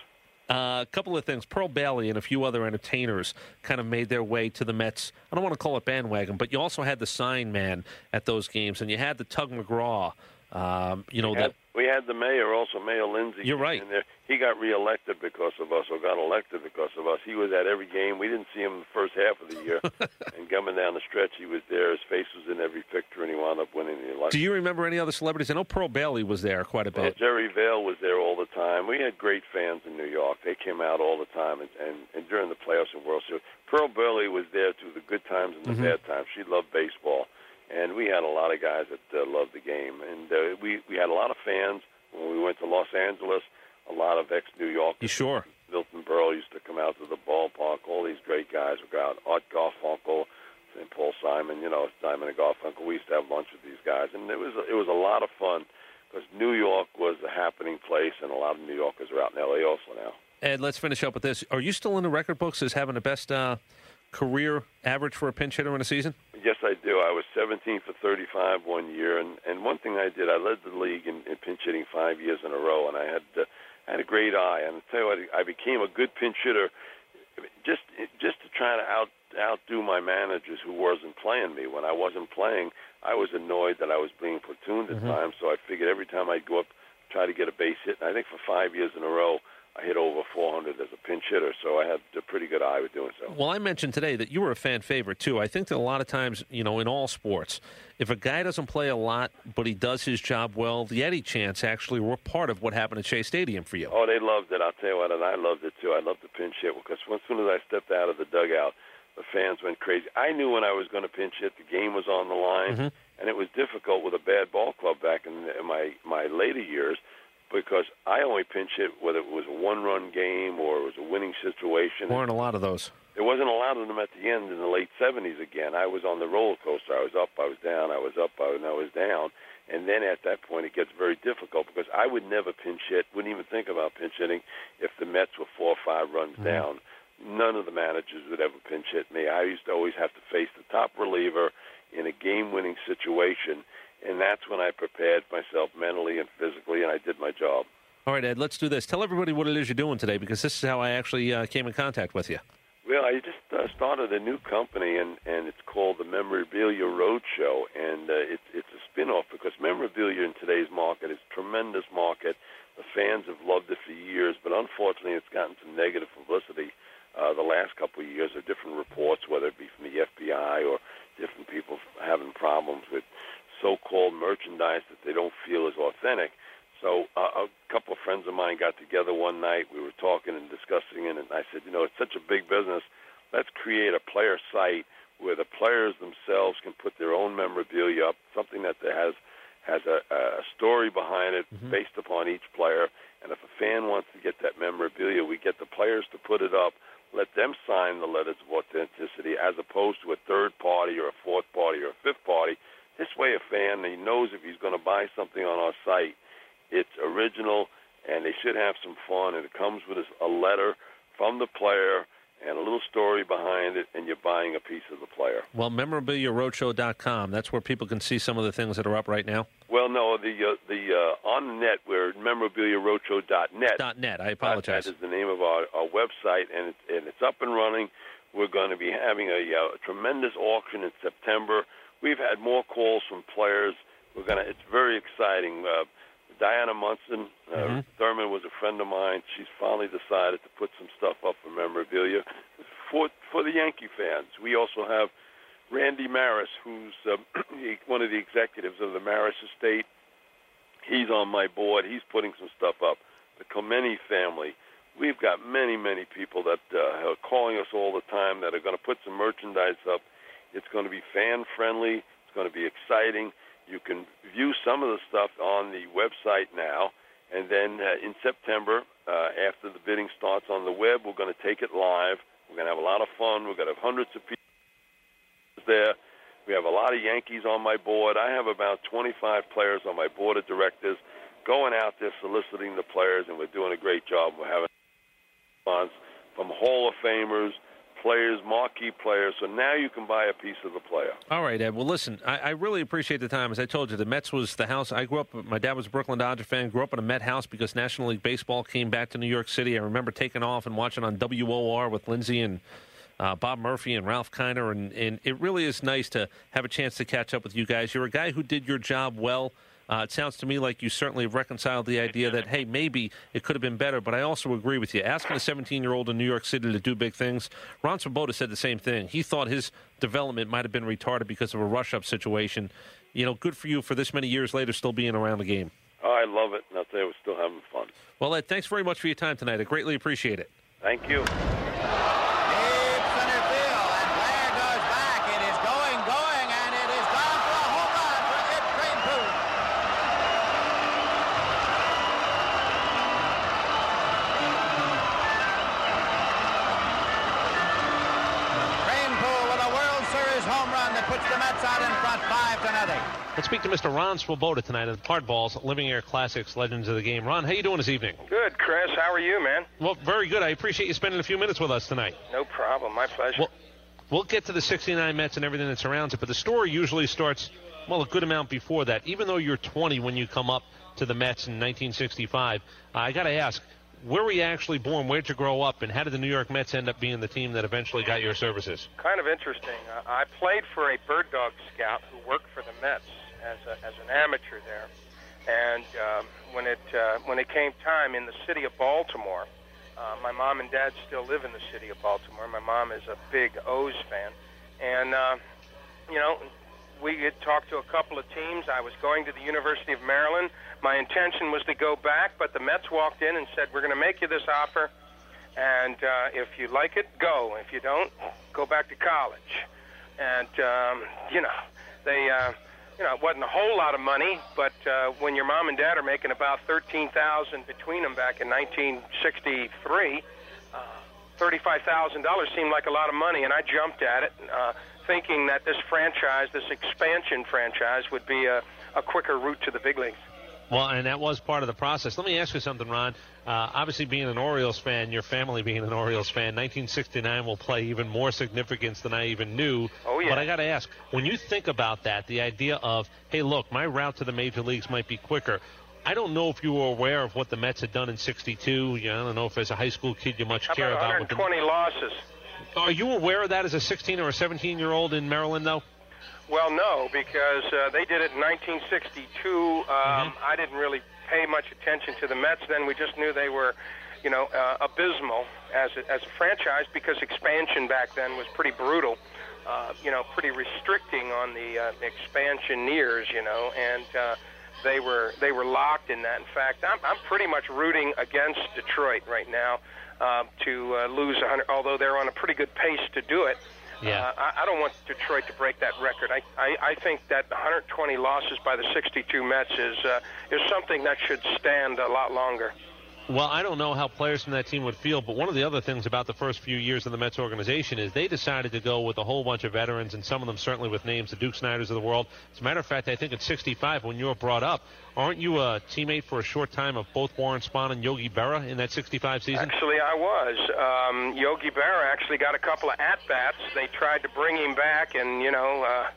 Uh, a couple of things. Pearl Bailey and a few other entertainers kind of made their way to the Mets. I don't want to call it bandwagon, but you also had the sign man at those games, and you had the Tug McGraw. Um, you know we that we had the mayor, also Mayor Lindsay. You're right. In there. He got reelected because of us, or got elected because of us. He was at every game. We didn't see him the first half of the year, and coming down the stretch, he was there. His face was in every picture, and he wound up winning the election. Do you remember any other celebrities? I know Pearl Bailey was there quite a bit. Jerry Vale was there all the time. We had great fans in New York. They came out all the time, and, and, and during the playoffs and World Series, Pearl Bailey was there through the good times and the Mhm. bad times. She loved baseball, and we had a lot of guys that uh, loved the game, and uh, we we had a lot of fans when we went to Los Angeles. A lot of ex-New York. You sure? Milton Berle used to come out to the ballpark. All these great guys would go out. Art Garfunkel, and Paul Simon. You know, Simon and Garfunkel. We used to have lunch with these guys, and it was it was a lot of fun because New York was a happening place, and a lot of New Yorkers are out in L.A. also now. Ed, let's finish up with this. Are you still in the record books as having the best uh, career average for a pinch hitter in a season? Yes, I do. I was 17 for 35 one year, and and one thing I did, I led the league in, in pinch hitting five years in a row, and I had uh, had a great eye, and I tell you what, I became a good pinch hitter just just to try to out outdo my managers who wasn't playing me. When I wasn't playing, I was annoyed that I was being platooned at Mhm. times. So I figured every time I'd go up, try to get a base hit. And I think for five years in a row, I hit over 400 as a pinch hitter. So I had a pretty good eye with doing so. Well, I mentioned today that you were a fan favorite too. I think that a lot of times, you know, in all sports, if a guy doesn't play a lot but he does his job well, the Eddie chants actually were part of what happened at Shea Stadium for you. Oh, they loved it. I'll tell you what, and I loved it too. I loved the pinch hit because as soon as I stepped out of the dugout, the fans went crazy. I knew when I was going to pinch hit, the game was on the line, Mhm. and it was difficult with a bad ball club back in, in my my later years because I only pinch hit whether it was a one-run game or it was a winning situation. Weren't a lot of those. There wasn't a lot of them at the end in the late '70s. Again, I was on the roller coaster. I was up, I was down, I was up, I was, I was down, and then at that point it gets very difficult because I would never pinch hit. Wouldn't even think about pinch hitting if the Mets were four or five runs Mhm. down. None of the managers would ever pinch hit me. I used to always have to face the top reliever in a game-winning situation, and that's when I prepared myself mentally and physically, and I did my job. All right, Ed, let's do this. Tell everybody what it is you're doing today because this is how I actually uh, came in contact with you. Well, I just uh, started a new company, and and it's called the Memorabilia Roadshow, and uh, it's it's a spin-off because memorabilia in today's market is a tremendous market. The fans have loved it for years, but unfortunately, it's gotten some negative publicity uh, the last couple of years of different reports, whether it be from the FBI or different people having problems with so-called merchandise that they don't feel is authentic. So uh, a couple of friends of mine got together one night. We were talking and discussing it, and I said, you know, it's such a big business. Let's create a player site where the players themselves can put their own memorabilia up, something that has has a, a story behind it mm-hmm. based upon each player. And if a fan wants to get that memorabilia, we get the players to put it up, let them sign the letters of authenticity, as opposed to a third party or a fourth party or a fifth party. This way, a fan he knows if he's going to buy something on our site, it's original, and they And it comes with a letter from the player and a little story behind it, and you're buying a piece of the player. Well, memorabiliaroadshow.com, that's where people can see some of the things that are up right now. Well, no, the uh, the uh, on the net we're memorabiliaroadshow.net. Dot .net, I apologize. That is the name of our, our website, and it's, and it's up and running. We're going to be having a, uh, tremendous auction in September. We've had more calls from players. We're gonna. It's very exciting. Uh, Diana Munson, uh, Mhm. Was a friend of mine. She's finally decided to put some stuff up for memorabilia for for the Yankee fans. We also have Randy Maris, who's uh, one of the executives of the Maris estate. He's on my board. He's putting some stuff up. The Clemente family. We've got many, many people that uh, are calling us all the time that are going to put some merchandise up. It's going to be fan friendly. It's going to be exciting. You can view some of the stuff on the website now, and then uh, in September, uh, after the bidding starts on the web, we're going to take it live. We're going to have a lot of fun. We're going to have hundreds of people there. We have a lot of Yankees on my board. I have about 25 players on my board of directors going out there soliciting the players, and we're doing a great job. We're having response from Hall of Famers, players, marquee players. So now you can buy a piece of the player. All right, Ed. Well, listen, I, I really appreciate the time. As I told you, the Mets was the house. I grew up. My dad was a Brooklyn Dodger fan. Grew up in a Met house because National League Baseball came back to New York City. I remember taking off and watching on WOR with Lindsay and uh, Bob Murphy and Ralph Kiner, and, and it really is nice to have a chance to catch up with you guys. You're a guy who did your job well. Uh, it sounds to me like you certainly have reconciled the idea that, hey, maybe it could have been better, but I also agree with you. Asking a 17 year old in New York City to do big things, Ron Swoboda said the same thing. He thought his development might have been retarded because of a rush up situation. You know, good for you for this many years later still being around the game. Oh, I love it, and I'll tell you, we're still having fun. Well, Ed, thanks very much for your time tonight. I greatly appreciate it. Thank you. Let's speak to Mr. Ron Swoboda tonight at the Hardballs Living Air Classics Legends of the Game. Ron, how you doing this evening? Good, Chris. How are you, man? Well, very good. I appreciate you spending a few minutes with us tonight. No problem. My pleasure. Well, we'll get to the 69 Mets and everything that surrounds it, but the story usually starts, well, a good amount before that. Even though you're 20 when you come up, to the Mets in 1965. Uh, I got to ask, where were you actually born? Where'd you grow up? And how did the New York Mets end up being the team that eventually got your services? Kind of interesting. Uh, I played for a bird dog scout who worked for the Mets as, a, as an amateur there. And um, when it uh, when it came time in the city of Baltimore, uh, my mom and dad still live in the city of Baltimore. My mom is a big O's fan, and uh, you know, we had talked to a couple of teams. I was going to the University of Maryland. My intention was to go back, but the Mets walked in and said, "We're going to make you this offer, and uh, if you like it, go. If you don't, go back to college." And um, you know, they. Uh, you know, it wasn't a whole lot of money, but uh, when your mom and dad are making about thirteen thousand between them back in 1963, uh, thirty-five thousand dollars seemed like a lot of money, and I jumped at it, uh, thinking that this franchise, this expansion franchise, would be a, a quicker route to the big leagues. Well, and that was part of the process. Let me ask you something, Ron. Uh, obviously, being an Orioles fan, your family being an Orioles fan, 1969 will play even more significance than I even knew. Oh, yeah. But I got to ask, when you think about that, the idea of, hey, look, my route to the major leagues might be quicker. I don't know if you were aware of what the Mets had done in '62. You know, I don't know if as a high school kid you much How care about about what the 120 losses? Are you aware of that as a 16 or a 17 year old in Maryland, though? Well, no, because uh, they did it in 1962. Um, I didn't really pay much attention to the Mets then. We just knew they were, you know, uh, abysmal as a, as a franchise because expansion back then was pretty brutal. Uh, you know, pretty restricting on the uh, expansioneers. You know, and uh, they were they were locked in that. In fact, I'm I'm pretty much rooting against Detroit right now uh, to uh, lose 100. Although they're on a pretty good pace to do it. Yeah. Uh, I, I don't want Detroit to break that record. I, I, I think that 120 losses by the 62 Mets is uh, is something that should stand a lot longer. Well, I don't know how players from that team would feel, but one of the other things about the first few years of the Mets organization is they decided to go with a whole bunch of veterans, and some of them certainly with names, the Duke Sniders of the world. As a matter of fact, I think at 65, when you were brought up, aren't you a teammate for a short time of both Warren Spahn and Yogi Berra in that 65 season? Actually, I was. Um, Yogi Berra actually got a couple of at bats. They tried to bring him back, and you know, uh,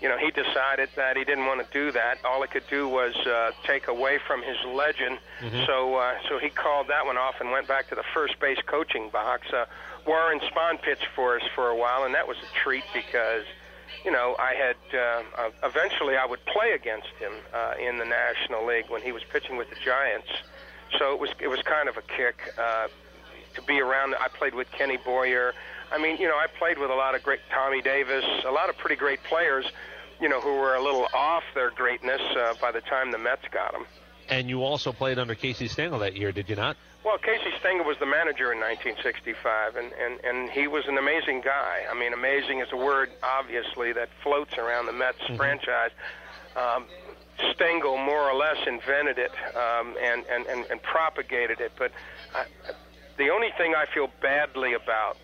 you know, he decided that he didn't want to do that. All it could do was uh, take away from his legend. Mhm. So, uh, so he called that one off and went back to the first base coaching box. Uh, Warren Spahn pitched for us for a while, and that was a treat because. You know, I had uh, uh, eventually I would play against him uh, in the National League when he was pitching with the Giants. So it was it was kind of a kick uh, to be around. I played with Kenny Boyer. I mean, you know, I played with a lot of great Tommy Davis, a lot of pretty great players, you know, who were a little off their greatness uh, by the time the Mets got them. And you also played under Casey Stengel that year, did you not? Well, Casey Stengel was the manager in 1965, and, and, and he was an amazing guy. I mean, amazing is a word, obviously, that floats around the Mets franchise. Um, Stengel more or less invented it um, and, and, and, and propagated it, but I, the only thing I feel badly about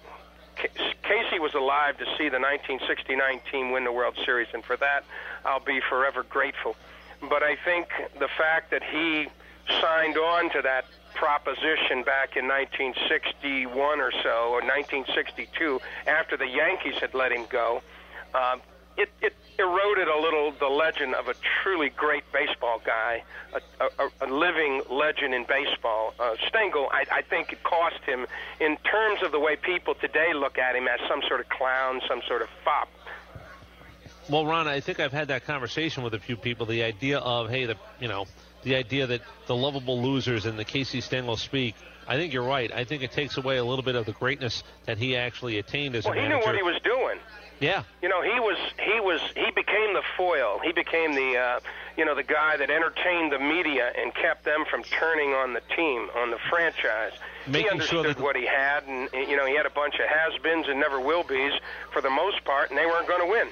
Casey was alive to see the 1969 team win the World Series, and for that, I'll be forever grateful. But I think the fact that he signed on to that proposition back in 1961 or so, or 1962, after the Yankees had let him go, um, it, it eroded a little the legend of a truly great baseball guy, a, a, a living legend in baseball. Uh, Stengel, I, I think it cost him in terms of the way people today look at him as some sort of clown, some sort of fop. Well, Ron, I think I've had that conversation with a few people. The idea of, hey, the you know, the idea that the lovable losers and the Casey Stengel speak. I think you're right. I think it takes away a little bit of the greatness that he actually attained as Well, a he manager. knew what he was doing. Yeah. You know, he was he was he became the foil. He became the uh, you know the guy that entertained the media and kept them from turning on the team, on the franchise. he understood sure that- what he had, and you know he had a bunch of has-beens and never will be's for the most part, and they weren't going to win.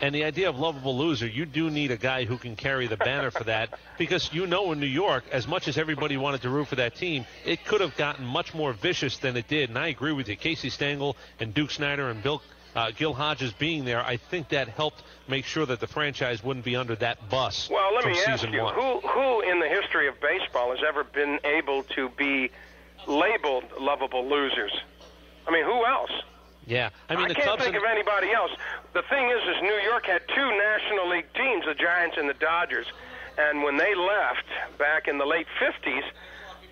And the idea of lovable loser, you do need a guy who can carry the banner for that because you know in New York, as much as everybody wanted to root for that team, it could have gotten much more vicious than it did. And I agree with you. Casey Stengel and Duke Snider and Bill uh, Gil Hodges being there, I think that helped make sure that the franchise wouldn't be under that bus. Well, let me ask you, one. who who in the history of baseball has ever been able to be labeled lovable losers? I mean, who else? Yeah, I mean the can't Cubs think of anybody else. The thing is, is New York had two National League teams, the Giants and the Dodgers, And when they left back in the late 50s,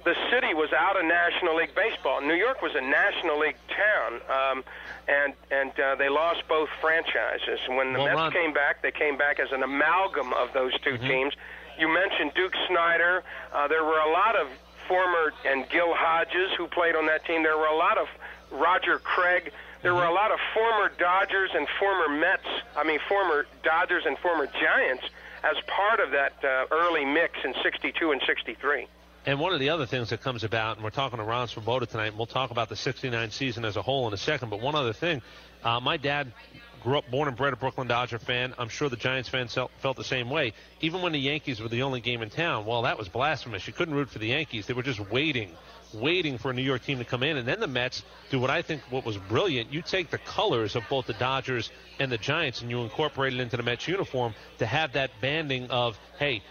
the city was out of National League baseball. New York was a National League town, um, and and uh, they lost both franchises. When the Well, Mets Ron- came back, they came back as an amalgam of those 2 teams. You mentioned Duke Snider. Uh, there were a lot of former and Gil Hodges who played on that team. There were a lot of Roger Craig. There were a lot of former Dodgers and former Mets. I mean, former Dodgers and former Giants as part of that uh, early mix in '62 and '63. And one of the other things that comes about, and we're talking to Ron Swoboda tonight, and we'll talk about the 69 season as a whole in a second, but one other thing. Uh, my dad grew up, born and bred a Brooklyn Dodger fan. I'm sure the Giants fans felt the same way. Even when the Yankees were the only game in town, well, that was blasphemous. You couldn't root for the Yankees. They were just waiting, waiting for a New York team to come in. And then the Mets do what I think what was brilliant. You take the colors of both the Dodgers and the Giants and you incorporate it into the Mets uniform to have that banding of, hey,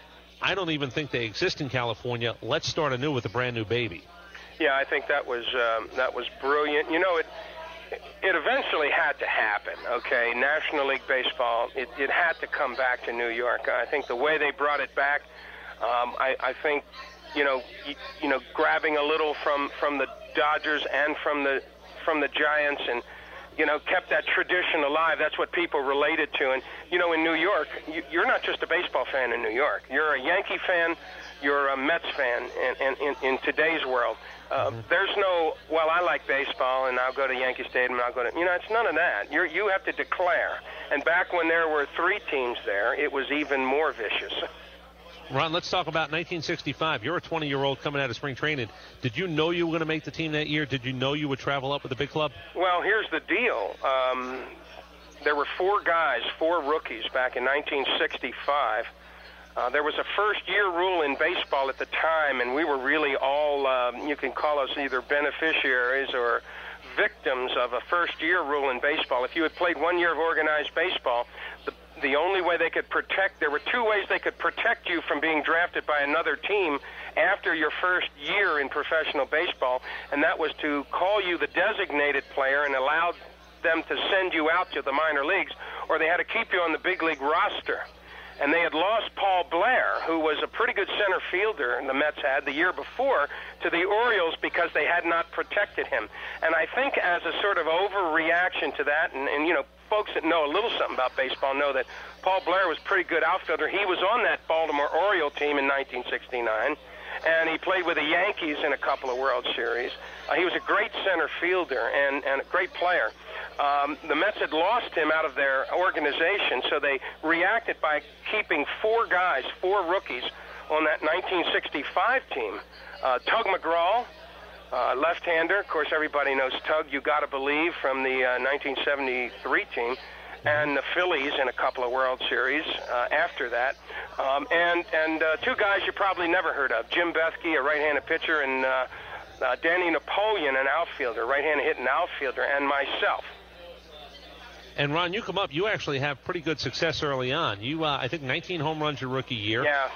I don't even think they exist in California. Let's start anew with a brand new baby. Yeah, I think that was um, that was brilliant. You know, it it eventually had to happen. Okay, National League baseball, it, it had to come back to New York. I think the way they brought it back, um, I, I think, you know, you, you know, grabbing a little from from the Dodgers and from the from the Giants and you know, kept that tradition alive. That's what people related to. And, you know, in New York, you, you're not just a baseball fan in New York. You're a Yankee fan, you're a Mets fan in, in, in, in today's world. Uh, There's no, well, I like baseball and I'll go to Yankee Stadium and I'll go to, you know, it's none of that. You're, you have to declare. And back when there were three teams there, it was even more vicious. Ron, let's talk about 1965. You're a 20 year old coming out of spring training. Did you know you were going to make the team that year? Did you know you would travel up with the big club? Well, here's the deal. Um, there were four guys, four rookies back in 1965. Uh, there was a first year rule in baseball at the time, and we were really all, um, you can call us either beneficiaries or victims of a first year rule in baseball. If you had played one year of organized baseball, the, the only way they could protect, there were two ways they could protect you from being drafted by another team after your first year in professional baseball, and that was to call you the designated player and allow them to send you out to the minor leagues, or they had to keep you on the big league roster. And they had lost Paul Blair, who was a pretty good center fielder, and the Mets had the year before, to the Orioles because they had not protected him. And I think as a sort of overreaction to that, and, and you know, folks that know a little something about baseball know that Paul Blair was a pretty good outfielder. He was on that Baltimore Oriole team in 1969, and he played with the Yankees in a couple of World Series. Uh, he was a great center fielder and, and a great player. Um, the Mets had lost him out of their organization, so they reacted by keeping four guys, four rookies, on that 1965 team. Uh, Tug McGraw, uh, left-hander. Of course, everybody knows Tug. You got to believe from the uh, 1973 team, and the Phillies in a couple of World Series uh, after that, um, and and uh, two guys you probably never heard of: Jim Bethke, a right-handed pitcher, and uh, uh, Danny Napoleon, an outfielder, right-handed hitting outfielder, and myself. And Ron, you come up. You actually have pretty good success early on. You, uh, I think, 19 home runs your rookie year. Yeah.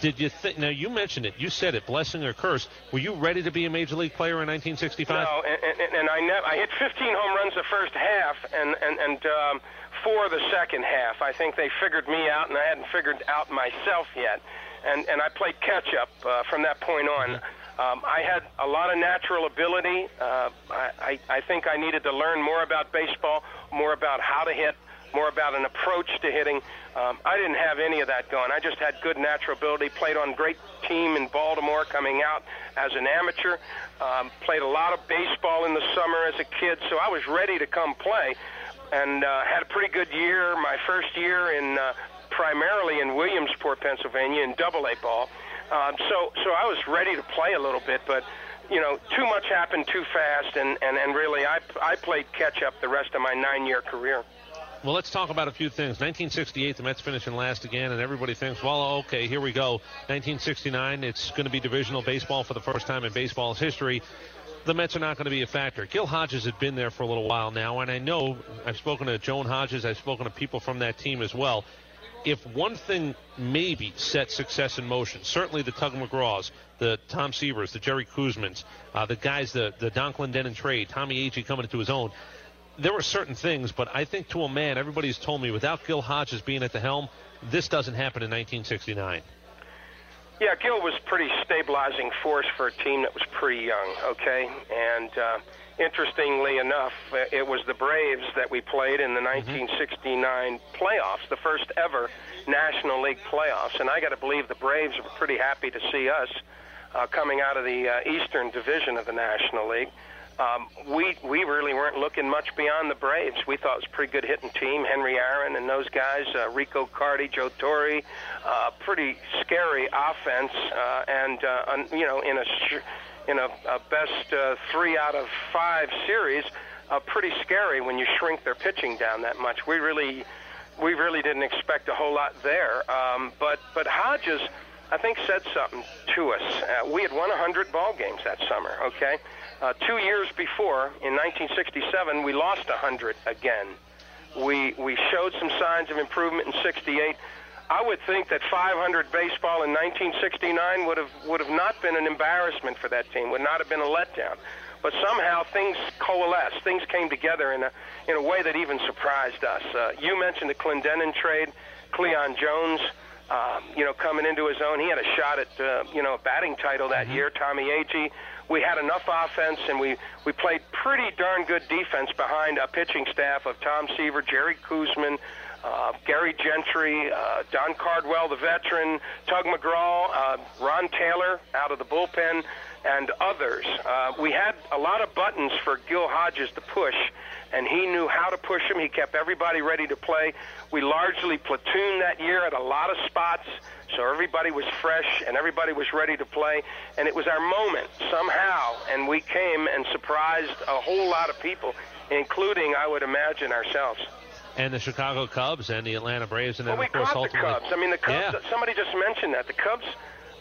Did you think? Now you mentioned it. You said it. Blessing or curse? Were you ready to be a major league player in 1965? No, and, and, and I never. I hit 15 home runs the first half, and and and um, four the second half. I think they figured me out, and I hadn't figured out myself yet. And and I played catch up uh, from that point on. Um, I had a lot of natural ability. Uh, I, I I think I needed to learn more about baseball, more about how to hit, more about an approach to hitting. Um, I didn't have any of that going. I just had good natural ability. Played on great team in Baltimore, coming out as an amateur. Um, played a lot of baseball in the summer as a kid, so I was ready to come play, and uh, had a pretty good year. My first year in uh, primarily in Williamsport, Pennsylvania, in Double A ball. Um, so so I was ready to play a little bit, but you know, too much happened too fast, and, and, and really, I, I played catch up the rest of my nine year career. Well, let's talk about a few things. 1968, the Mets finishing last again, and everybody thinks, well, okay, here we go. 1969, it's going to be divisional baseball for the first time in baseball's history. The Mets are not going to be a factor. Gil Hodges had been there for a little while now, and I know I've spoken to Joan Hodges, I've spoken to people from that team as well. If one thing maybe set success in motion, certainly the Tug McGraws, the Tom Seavers, the Jerry Koosmans, uh, the guys, the, the Donn Clendenon trade, Tommy Agee coming into his own, there were certain things, but I think to a man, everybody's told me without Gil Hodges being at the helm, this doesn't happen in 1969. Yeah, Gil was pretty stabilizing force for a team that was pretty young. Okay, and uh, interestingly enough, uh, it was the Braves that we played in the 1969 playoffs, the first ever National League playoffs, and I got to believe the Braves were pretty happy to see us uh, coming out of the uh, Eastern Division of the National League. Um, we we really weren't looking much beyond the Braves. We thought it was a pretty good hitting team. Henry Aaron and those guys, uh, Rico Carty, Joe Torre, uh, pretty scary offense, uh, and uh, un, you know in a in a, a best uh, three out of five series, uh, pretty scary when you shrink their pitching down that much. We really we really didn't expect a whole lot there, um, but but Hodges. I think said something to us. Uh, we had won 100 ball games that summer. Okay, uh, two years before, in 1967, we lost 100 again. We we showed some signs of improvement in '68. I would think that 500 baseball in 1969 would have would have not been an embarrassment for that team. Would not have been a letdown. But somehow things coalesced. Things came together in a in a way that even surprised us. Uh, you mentioned the Clendenon trade, Cleon Jones um, you know, coming into his own. He had a shot at, uh, you know, a batting title that year. Tommy Agee. We had enough offense, and we we played pretty darn good defense behind a pitching staff of Tom Seaver, Jerry Koosman, uh, Gary Gentry, uh, Don Cardwell, the veteran, Tug McGraw, uh, Ron Taylor out of the bullpen, and others. Uh, we had a lot of buttons for Gil Hodges to push, and he knew how to push them. He kept everybody ready to play. We largely platooned that year at a lot of spots, so everybody was fresh and everybody was ready to play. And it was our moment somehow, and we came and surprised a whole lot of people, including, I would imagine, ourselves. And the Chicago Cubs and the Atlanta Braves, and then well, we of course caught the. Cubs. I mean, the Cubs. Yeah. Somebody just mentioned that the Cubs,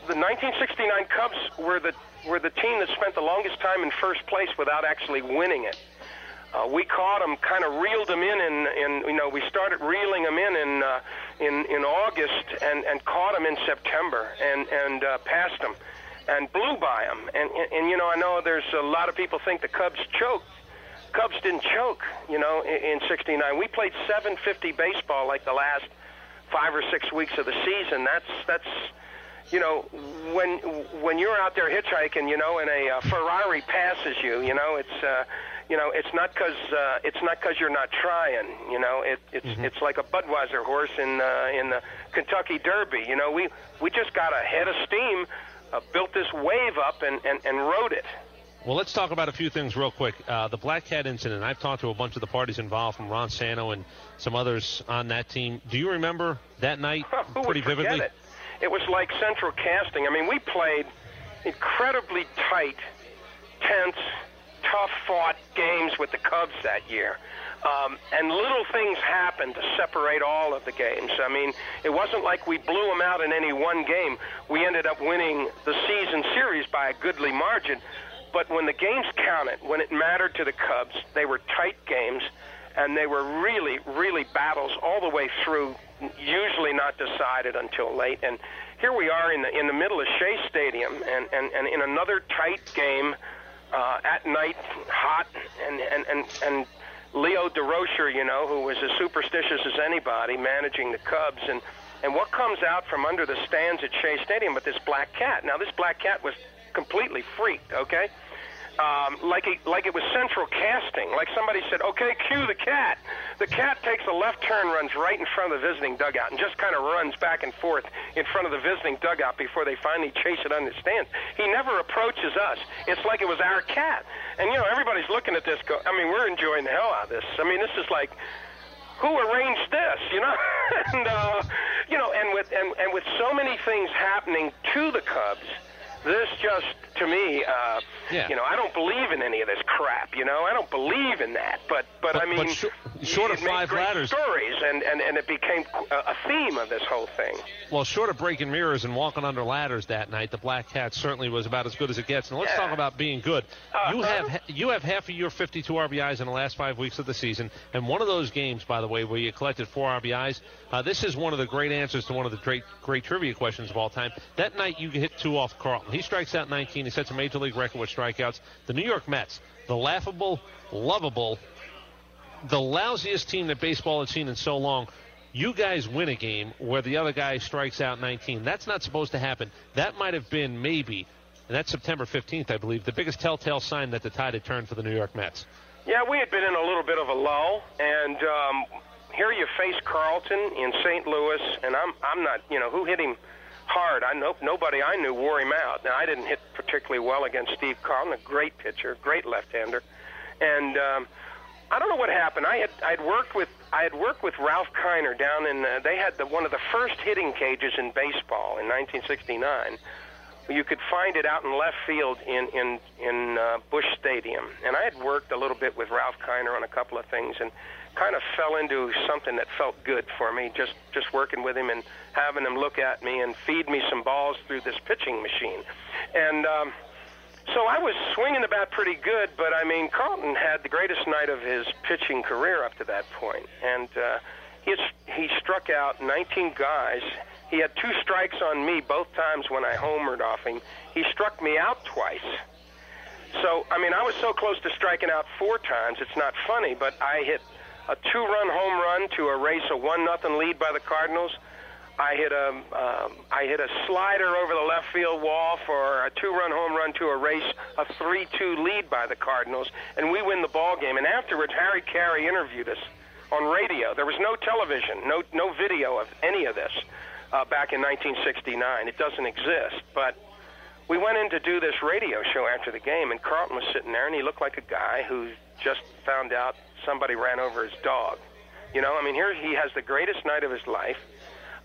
the 1969 Cubs were the were the team that spent the longest time in first place without actually winning it. Uh, we caught them, kind of reeled them in, and in, you know we started reeling them in in uh, in, in August and and caught them in September and and uh, passed them and blew by them. And, and and you know I know there's a lot of people think the Cubs choked. Cubs didn't choke, you know, in, in '69. We played 750 baseball like the last five or six weeks of the season. That's that's you know when when you're out there hitchhiking, you know, and a uh, Ferrari passes you, you know, it's uh, you know it's not because uh, it's not because you're not trying. You know, it, it's it's like a Budweiser horse in uh, in the Kentucky Derby. You know, we we just got a head of steam, uh, built this wave up, and, and and rode it. Well, let's talk about a few things real quick. Uh, the Black Cat incident. I've talked to a bunch of the parties involved, from Ron Santo and some others on that team. Do you remember that night Who pretty would vividly? it? It was like central casting. I mean, we played incredibly tight, tense, tough-fought games with the Cubs that year. Um, and little things happened to separate all of the games. I mean, it wasn't like we blew them out in any one game. We ended up winning the season series by a goodly margin. But when the games counted, when it mattered to the Cubs, they were tight games, and they were really, really battles all the way through. Usually not decided until late. And here we are in the in the middle of Shea Stadium, and and, and in another tight game uh, at night, hot, and and and and Leo Durocher, you know, who was as superstitious as anybody, managing the Cubs, and and what comes out from under the stands at Shea Stadium but this black cat. Now this black cat was completely freaked, okay? Um, like it, like it was central casting. Like somebody said, "Okay, cue the cat." The cat takes a left turn, runs right in front of the visiting dugout, and just kind of runs back and forth in front of the visiting dugout before they finally chase it under the stands. He never approaches us. It's like it was our cat, and you know everybody's looking at this. Go, I mean, we're enjoying the hell out of this. I mean, this is like who arranged this, you know? and uh, you know, and with and, and with so many things happening to the Cubs, this just to me, uh, Yeah. you know, I don't believe in any of this crap. You know, I don't believe in that. But but, I mean, but shor- short of five ladders- stories, and and and it became a, theme of this whole thing. Well, short of breaking mirrors and walking under ladders that night, the Black Cat certainly was about as good as it gets. And let's talk about being good. You Uh-huh. have you have half of your 52 RBIs in the last five weeks of the season, and one of those games, by the way, where you collected four RBIs. Uh, this is one of the great answers to one of the great great trivia questions of all time. That night, you hit two off Carlton. He strikes out 19. He sets a major league record with strikeouts. The New York Mets, the laughable, lovable, the lousiest team that baseball had seen in so long. You guys win a game where the other guy strikes out 19. That's not supposed to happen. That might have been maybe, and that's September 15th, I believe, the biggest telltale sign that the tide had turned for the New York Mets. Yeah, we had been in a little bit of a lull, and um, here you face Carlton in St. Louis, and I'm I'm not, you know, who hit him hard? I know nobody I knew wore him out. Now I didn't hit particularly well against Steve Carlton, a great pitcher, great left-hander, and um, I don't know what happened. I had I'd worked with I had worked with Ralph Kiner down in uh, they had the one of the first hitting cages in baseball in 1969 you could find it out in left field in in in uh, Busch Stadium. And I had worked a little bit with Ralph Kiner on a couple of things, and kind of fell into something that felt good for me. Just just working with him and having him look at me and feed me some balls through this pitching machine, and. Um, so I was swinging the bat pretty good, but I mean, Carlton had the greatest night of his pitching career up to that point. and uh, he he struck out 19 guys he had two strikes on me both times when I homered off him. He struck me out twice. So, I mean, I was so close to striking out four times. It's not funny, but I hit a two-run home run to erase a one nothing lead by the Cardinals. I hit a um, I hit a slider over the left field wall for a two-run home run to erase a three-two lead by the Cardinals, and we win the ball game. And afterwards, Harry Caray interviewed us on radio. There was no television, no no video of any of this uh, back in 1969. It doesn't exist, but we went in to do this radio show after the game, and Carlton was sitting there, and he looked like a guy who just found out somebody ran over his dog. You know, I mean, here he has the greatest night of his life.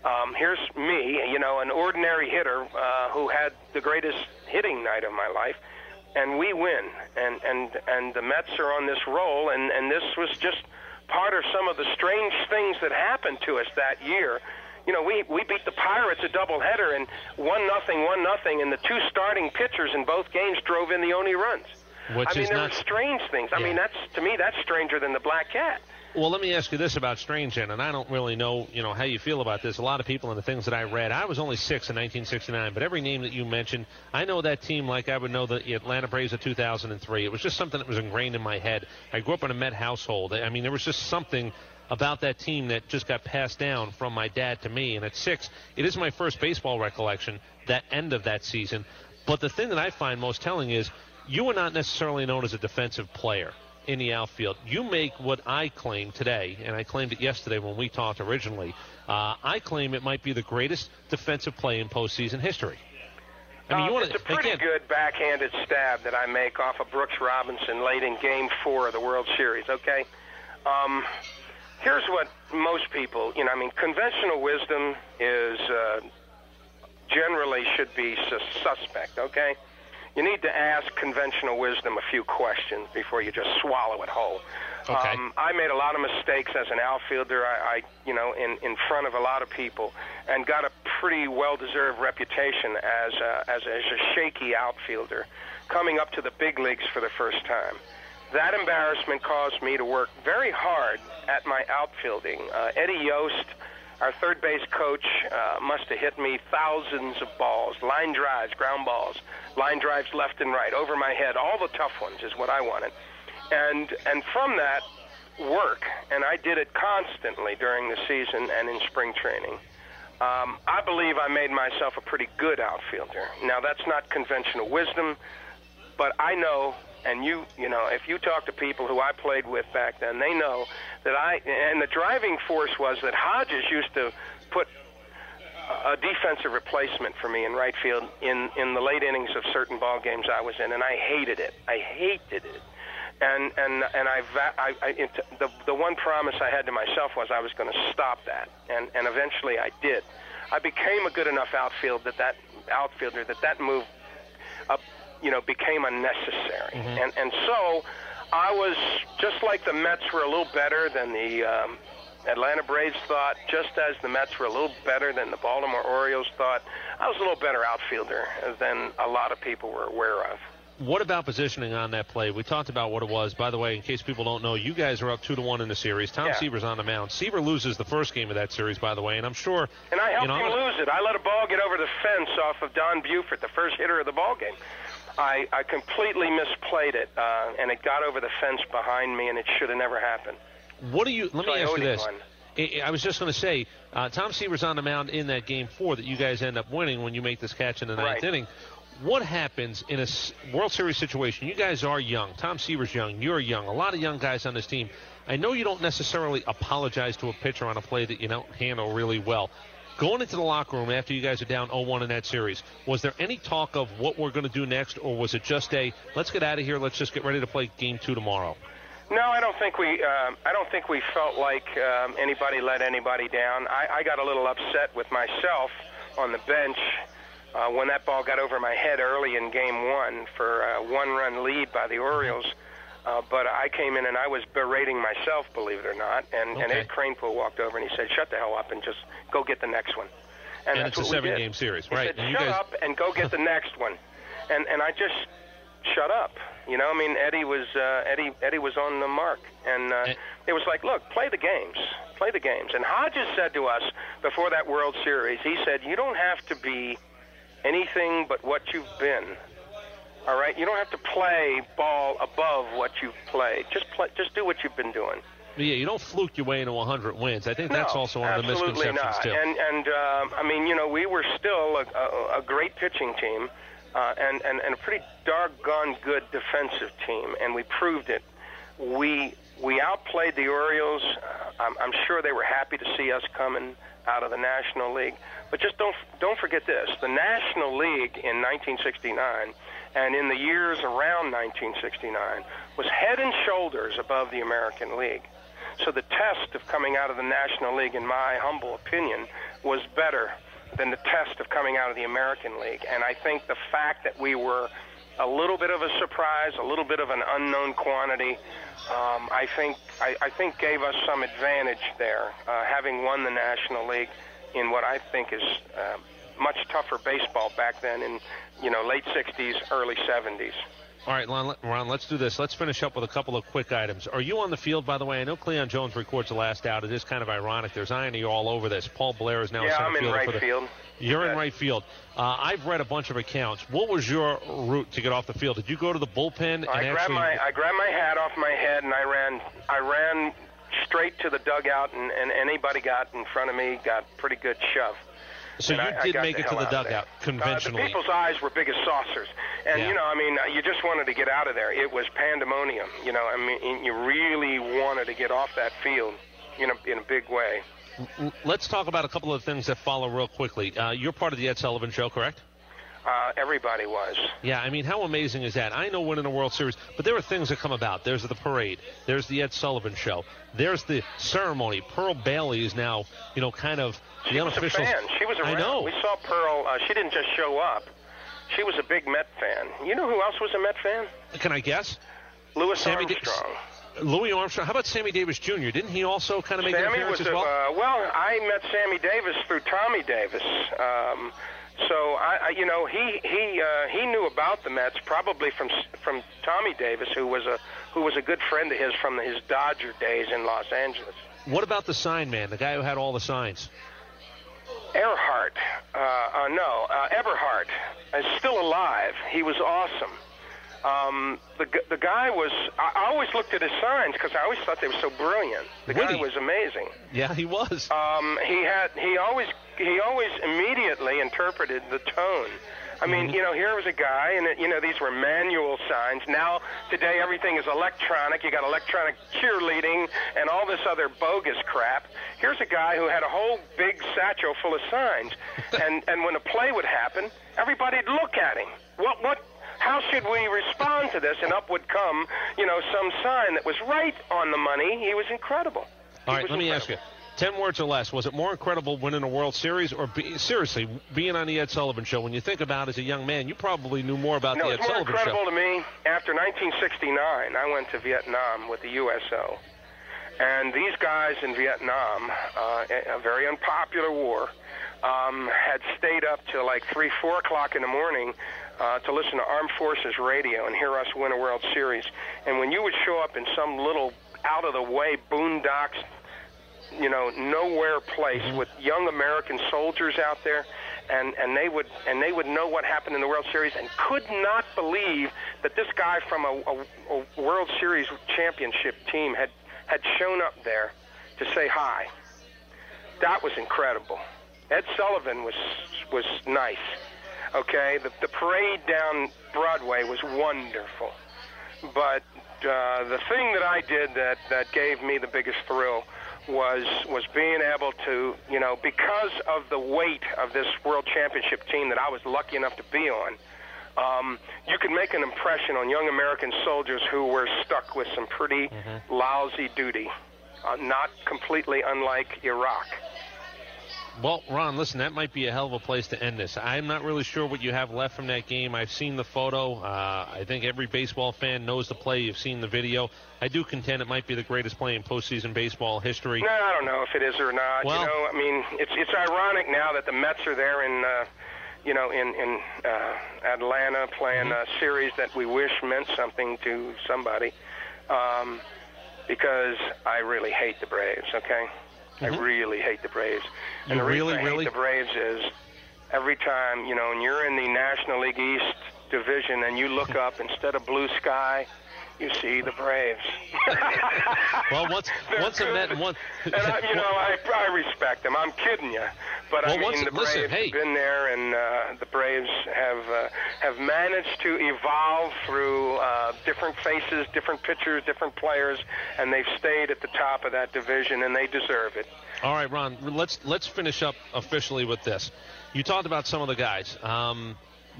Um, here's me, you know, an ordinary hitter uh, who had the greatest hitting night of my life, and we win. And and and the Mets are on this roll, and and this was just part of some of the strange things that happened to us that year you know, we we beat the Pirates a doubleheader and one nothing, one nothing, and the two starting pitchers in both games drove in the only runs. Which I mean, is there not- were strange things. I mean, that's to me that's stranger than the black cat. Well, let me ask you this about Strange, and I don't really know, you know, how you feel about this. A lot of people and the things that I read. I was only six in 1969, but every name that you mentioned, I know that team like I would know the Atlanta Braves of 2003. It was just something that was ingrained in my head. I grew up in a Met household. I mean, there was just something about that team that just got passed down from my dad to me. And at six, it is my first baseball recollection, that end of that season. But the thing that I find most telling is you were not necessarily known as a defensive player in the outfield. You make what I claim today, and I claimed it yesterday when we talked originally. Uh, I claim it might be the greatest defensive play in postseason history. I mean, Uh, want it's a pretty good backhanded stab that I make off of Brooks Robinson late in Game Four of the World Series. Okay, um, here's what most people, you know, I mean, conventional wisdom is uh, generally should be sus- suspect. Okay, you need to ask conventional wisdom a few questions before you just swallow it whole. Okay. Um, I made a lot of mistakes as an outfielder. I, I you know, in in front of a lot of people, and got a pretty well-deserved reputation as a, as a, as a shaky outfielder, coming up to the big leagues for the first time. That embarrassment caused me to work very hard at my outfielding. Uh, Eddie Yost, our third base coach, uh, must have hit me thousands of balls, line drives, ground balls, line drives left and right, over my head. All the tough ones is what I wanted. And and from that work, and I did it constantly during the season and in spring training. Um, I believe I made myself a pretty good outfielder. Now that's not conventional wisdom, but I know, and you, you know, if you talk to people who I played with back then, they know that I. And the driving force was that Hodges used to put a defensive replacement for me in right field in in the late innings of certain ball games I was in, and I hated it. I hated it. And and and I, I, I it, the the one promise I had to myself was I was going to stop that, and and eventually I did. I became a good enough outfield that that outfielder that that move, uh, you know, became unnecessary, and and so I was just like the Mets were a little better than the um, Atlanta Braves thought, just as the Mets were a little better than the Baltimore Orioles thought. I was a little better outfielder than a lot of people were aware of. What about positioning on that play? We talked about what it was. By the way, in case people don't know, you guys are up two to one in the series. Tom Yeah. Seaver's on the mound. Seaver loses the first game of that series, by the way, and I'm sure. And I helped you know, him lose it. I let a ball get over the fence off of Don Buford, the first hitter of the ball game. I, I completely misplayed it, uh, and it got over the fence behind me, and it should have never happened. What do you? Let So me I ask you this: one. I I was just going to say, uh, Tom Seaver's on the mound in that game four that you guys end up winning when you make this catch in the ninth Right. inning. What happens in a World Series situation? You guys are young. Tom Seaver's young. You're young. A lot of young guys on this team. I know you don't necessarily apologize to a pitcher on a play that you don't handle really well. Going into the locker room after you guys are down 0-1 in that series, was there any talk of what we're going to do next, or was it just a let's get out of here, let's just get ready to play game two tomorrow? No, I don't think we. Um, I don't think we felt like um, anybody let anybody down. I, I got a little upset with myself on the bench uh, when that ball got over my head early in Game One for a one-run lead by the Orioles. Uh, but I came in and I was berating myself, believe it or not. And, and Ed Kranepool walked over and he said, "Shut the hell up and just go get the next one." And that's it's a what we did. seven-game series, He right? said, And you "Shut guys- up and go get the next one," and and I just shut up. You know, I mean, Eddie was uh, Eddie Eddie was on the mark, and uh, it was like, look, play the games, play the games. And Hodges said to us before that World Series, he said, you don't have to be anything but what you've been. All right, you don't have to play ball above what you've played. Just play, just do what you've been doing. Yeah, you don't fluke your way into 100 wins. I think that's No, also one of the absolutely misconceptions not. too. And and um, I mean, you know, we were still a, a, a great pitching team, uh, and, and and a pretty doggone good defensive team, and we proved it. We we outplayed the Orioles. Uh, I'm, I'm sure they were happy to see us coming out of the National League. But just don't don't forget this: the National League in 1969, and in the years around 1969, was head and shoulders above the American League. So the test of coming out of the National League, in my humble opinion, was better than the test of coming out of the American League. And I think the fact that we were a little bit of a surprise, a little bit of an unknown quantity, um, I think I, I think gave us some advantage there, uh, having won the National League in what I think is uh, much tougher baseball back then in you know late 60s, early 70s. All right, Ron, Ron, let's do this. Let's finish up with a couple of quick items. Are you on the field, by the way? I know Cleon Jones records the last out. It is kind of ironic. There's irony all over this. Paul Blair is now Yeah, center I'm in right for the, field. You're in right field. Uh, I've read a bunch of accounts. What was your route to get off the field? Did you go to the bullpen and I grabbed actually? my I grabbed my hat off my head and I ran I ran straight to the dugout and, and anybody got in front of me got pretty good shove. So And you I- I did got make it to the out of there. dugout conventionally. Uh, the people's eyes were big as saucers, and Yeah. you know, I mean, you just wanted to get out of there. It was pandemonium. You know, I mean, you really wanted to get off that field, you know, in a big way. Let's talk about a couple of things that follow real quickly. Uh, you're part of the Ed Sullivan Show, correct? Uh, everybody was. Yeah, I mean, how amazing is that? I know winning a World Series, but there are things that come about. There's the parade. There's the Ed Sullivan Show. There's the ceremony. Pearl Bailey is now, you know, kind of She was a fan. She was around. I know. We saw Pearl. Uh, she didn't just show up. She was a big Met fan. You know who else was a Met fan? Can I guess? Louis Sammy Da- Armstrong. Louis Armstrong. How about Sammy Davis Jr.? Didn't he also kind of make an Sammy appearance was as a, well? uh, well, I met Sammy Davis through Tommy Davis. Um, so I, I, you know, he he uh, he knew about the Mets probably from from Tommy Davis, who was a who was a good friend of his from his Dodger days in Los Angeles. What about the sign man, the guy who had all the signs? Ehrhardt, uh, uh, no, uh, Eberhart is still alive. He was awesome. Um, the the guy was. I, I always looked at his signs because I always thought they were so brilliant. The guy was amazing. Yeah, he was. Um, he had he always he always immediately interpreted the tone. I mean, Mm-hmm. you know, here was a guy, and it, you know, these were manual signs. Now, today, everything is electronic. You got electronic cheerleading and all this other bogus crap. Here's a guy who had a whole big satchel full of signs, and and when a play would happen, everybody'd look at him. What what? How should we respond to this? And up would come, you know, some sign that was right on the money. He was incredible. All right, let me ask you. Ten words or less. Was it more incredible winning a World Series, or be, seriously being on the Ed Sullivan Show? When you think about, it as a young man, you probably knew more about no, the Ed Sullivan show. it's more incredible Show. to me. After 1969, I went to Vietnam with the USO, and these guys in Vietnam, uh, a very unpopular war, um, had stayed up till like three, four o'clock in the morning uh, to listen to Armed Forces radio and hear us win a World Series. And when you would show up in some little out of the way boondocks you know nowhere place with young American soldiers out there, and and they would and they would know what happened in the World Series and could not believe that this guy from a, a, a World Series championship team had had shown up there to say hi. that was incredible. Ed Sullivan was was nice. Okay, the the parade down Broadway was wonderful, but uh, the thing that I did that that gave me the biggest thrill was was being able to, you know, because of the weight of this World Championship team that I was lucky enough to be on. Um, you could make an impression on young American soldiers who were stuck with some pretty lousy duty, uh, not completely unlike Iraq. Well, Ron, listen, that might be a hell of a place to end this. I'm not really sure what you have left from that game. I've seen the photo. Uh, I think every baseball fan knows the play. You've seen the video. I do contend it might be the greatest play in postseason baseball history. No, I don't know if it is or not. Well- you know, I mean, it's it's ironic now that the Mets are there in, uh, you know, in in uh, Atlanta playing a series that we wish meant something to somebody, um, because I really hate the Braves. Okay, I mm-hmm. really hate the Braves. And You the reason really, I hate really- the Braves is every time you know, when you're in the National League East division and you look up instead of blue sky. You see the Braves. Well, once They're once a Met good. and one. And I, you know, I, I respect them. I'm kidding you, but I mean once- the Braves listen, hey. have been there, and uh, the Braves have uh, have managed to evolve through uh, different faces, different pitchers, different players, and they've stayed at the top of that division, and they deserve it. All right, Ron. Let's let's finish up officially with this. You talked about some of the guys, um,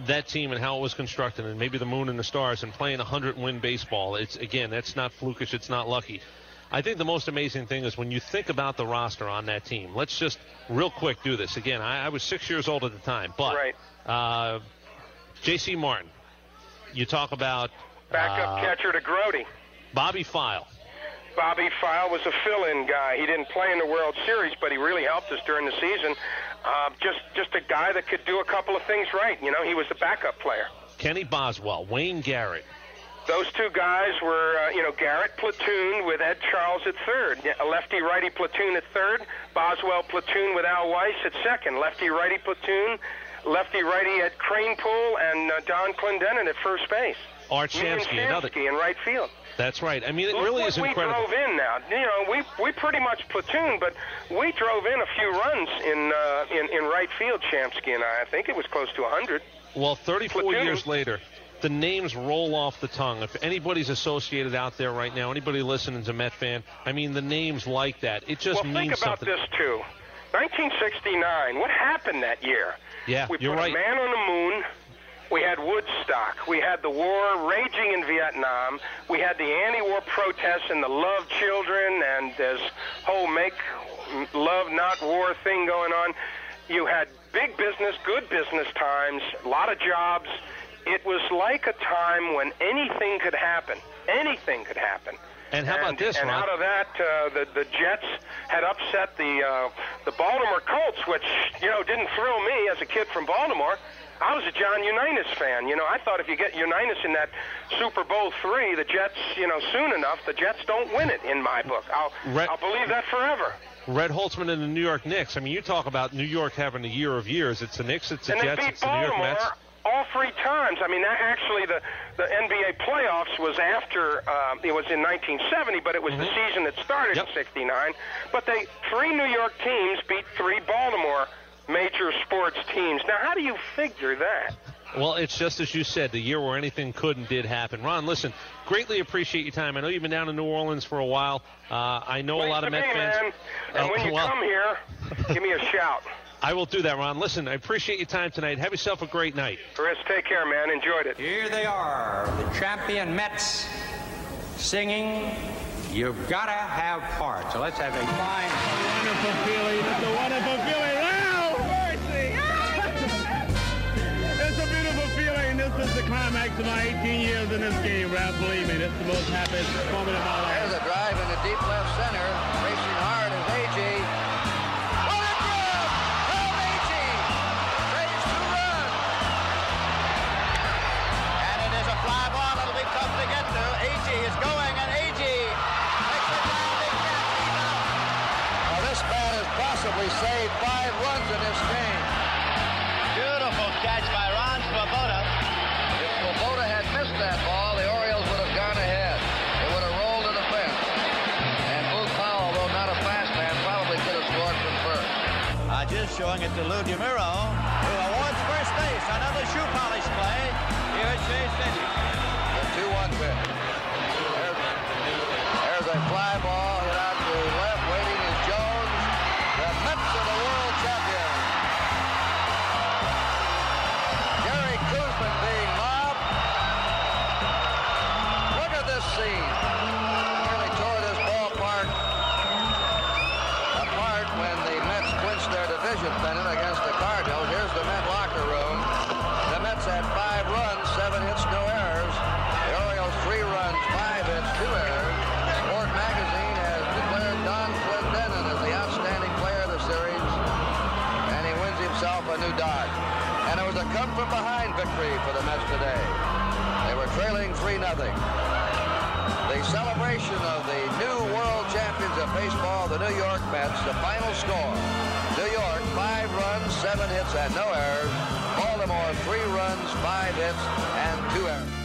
that team and how it was constructed, and maybe the moon and the stars, and playing 100 win baseball. It's again, that's not flukish. It's not lucky. I think the most amazing thing is when you think about the roster on that team. Let's just real quick do this again. I, I was six years old at the time, but Right. uh, J.C. Martin. You talk about Backup uh, catcher to Grote. Bobby Pfeil. Bobby Pfeil was a fill-in guy. He didn't play in the World Series, but he really helped us during the season. Uh, just just a guy that could do a couple of things right. You know, he was a backup player. Kenny Boswell, Wayne Garrett. Those two guys were, uh, you know, Garrett platoon with Ed Charles at third, a lefty-righty platoon at third, Boswell platoon with Al Weis at second, lefty-righty platoon, lefty-righty at Kranepool, and uh, Donn Clendenon at first base. Art Shamsky, another. In right field. That's right. I mean, it Look really is we drove in now. You know, we we pretty much platoon, but we drove in a few runs in uh, in in right field. Shamsky and I. I think it was close to 100. Well, 34 Platoon. years later, the names roll off the tongue. If anybody's associated out there right now, anybody listening to a Met fan, I mean, the names like that, it just well, means think about something. this too. 1969. What happened that year? Yeah, We you're put right. a man on the moon. We had Woodstock. We had the war raging in Vietnam. We had the anti-war protests and the love children and this whole make love not war thing going on. You had big business, good business times, a lot of jobs. It was like a time when anything could happen. Anything could happen. And how about And- this, And Ron? out of that, uh, the the Jets had upset the uh, the Baltimore Colts, which you know didn't thrill me as a kid from Baltimore. I was a John Unitas fan. You know, I thought if you get Unitas in that Super Bowl three, the Jets, you know, soon enough, the Jets don't win it in my book. I'll Right. I'll believe that forever. Red Holzman and the New York Knicks. I mean, you talk about New York having a year of years. It's the Knicks, it's the and Jets, it's the New York Mets. all three times. I mean, that actually the the NBA playoffs was after uh, it was in 1970, but it was the Mm-hmm. season that started in '69. But they three New York teams beat three Baltimore major sports teams. Now, how do you figure that? Well, it's just as you said, the year where anything could and did happen. Ron, listen, greatly appreciate your time. I know you've been down in New Orleans for a while. Uh, I know a lot of to Met be, fans. man. And Oh, when you well, come here, give me a shout. I will do that, Ron. Listen, I appreciate your time tonight. Have yourself a great night. Chris, take care, man. Enjoyed it. Here they are, the champion Mets, singing "You've Gotta Have Heart." So let's have a fine, wonderful feeling. It's a wonderful feeling. Climax of my 18 years in this game, Ralph. Believe me, is the most happiest moment of my life. There's a drive in the deep left showing it to Lou DiMuro, who awards first base. Another shoe polish play here at Shea Stadium. The 2-1 pitch. A come-from-behind victory for the Mets today. They were trailing 3-0. The celebration of the new world champions of baseball, the New York Mets, the final score. New York, five runs, seven hits, and no errors. Baltimore, three runs, five hits, and two errors.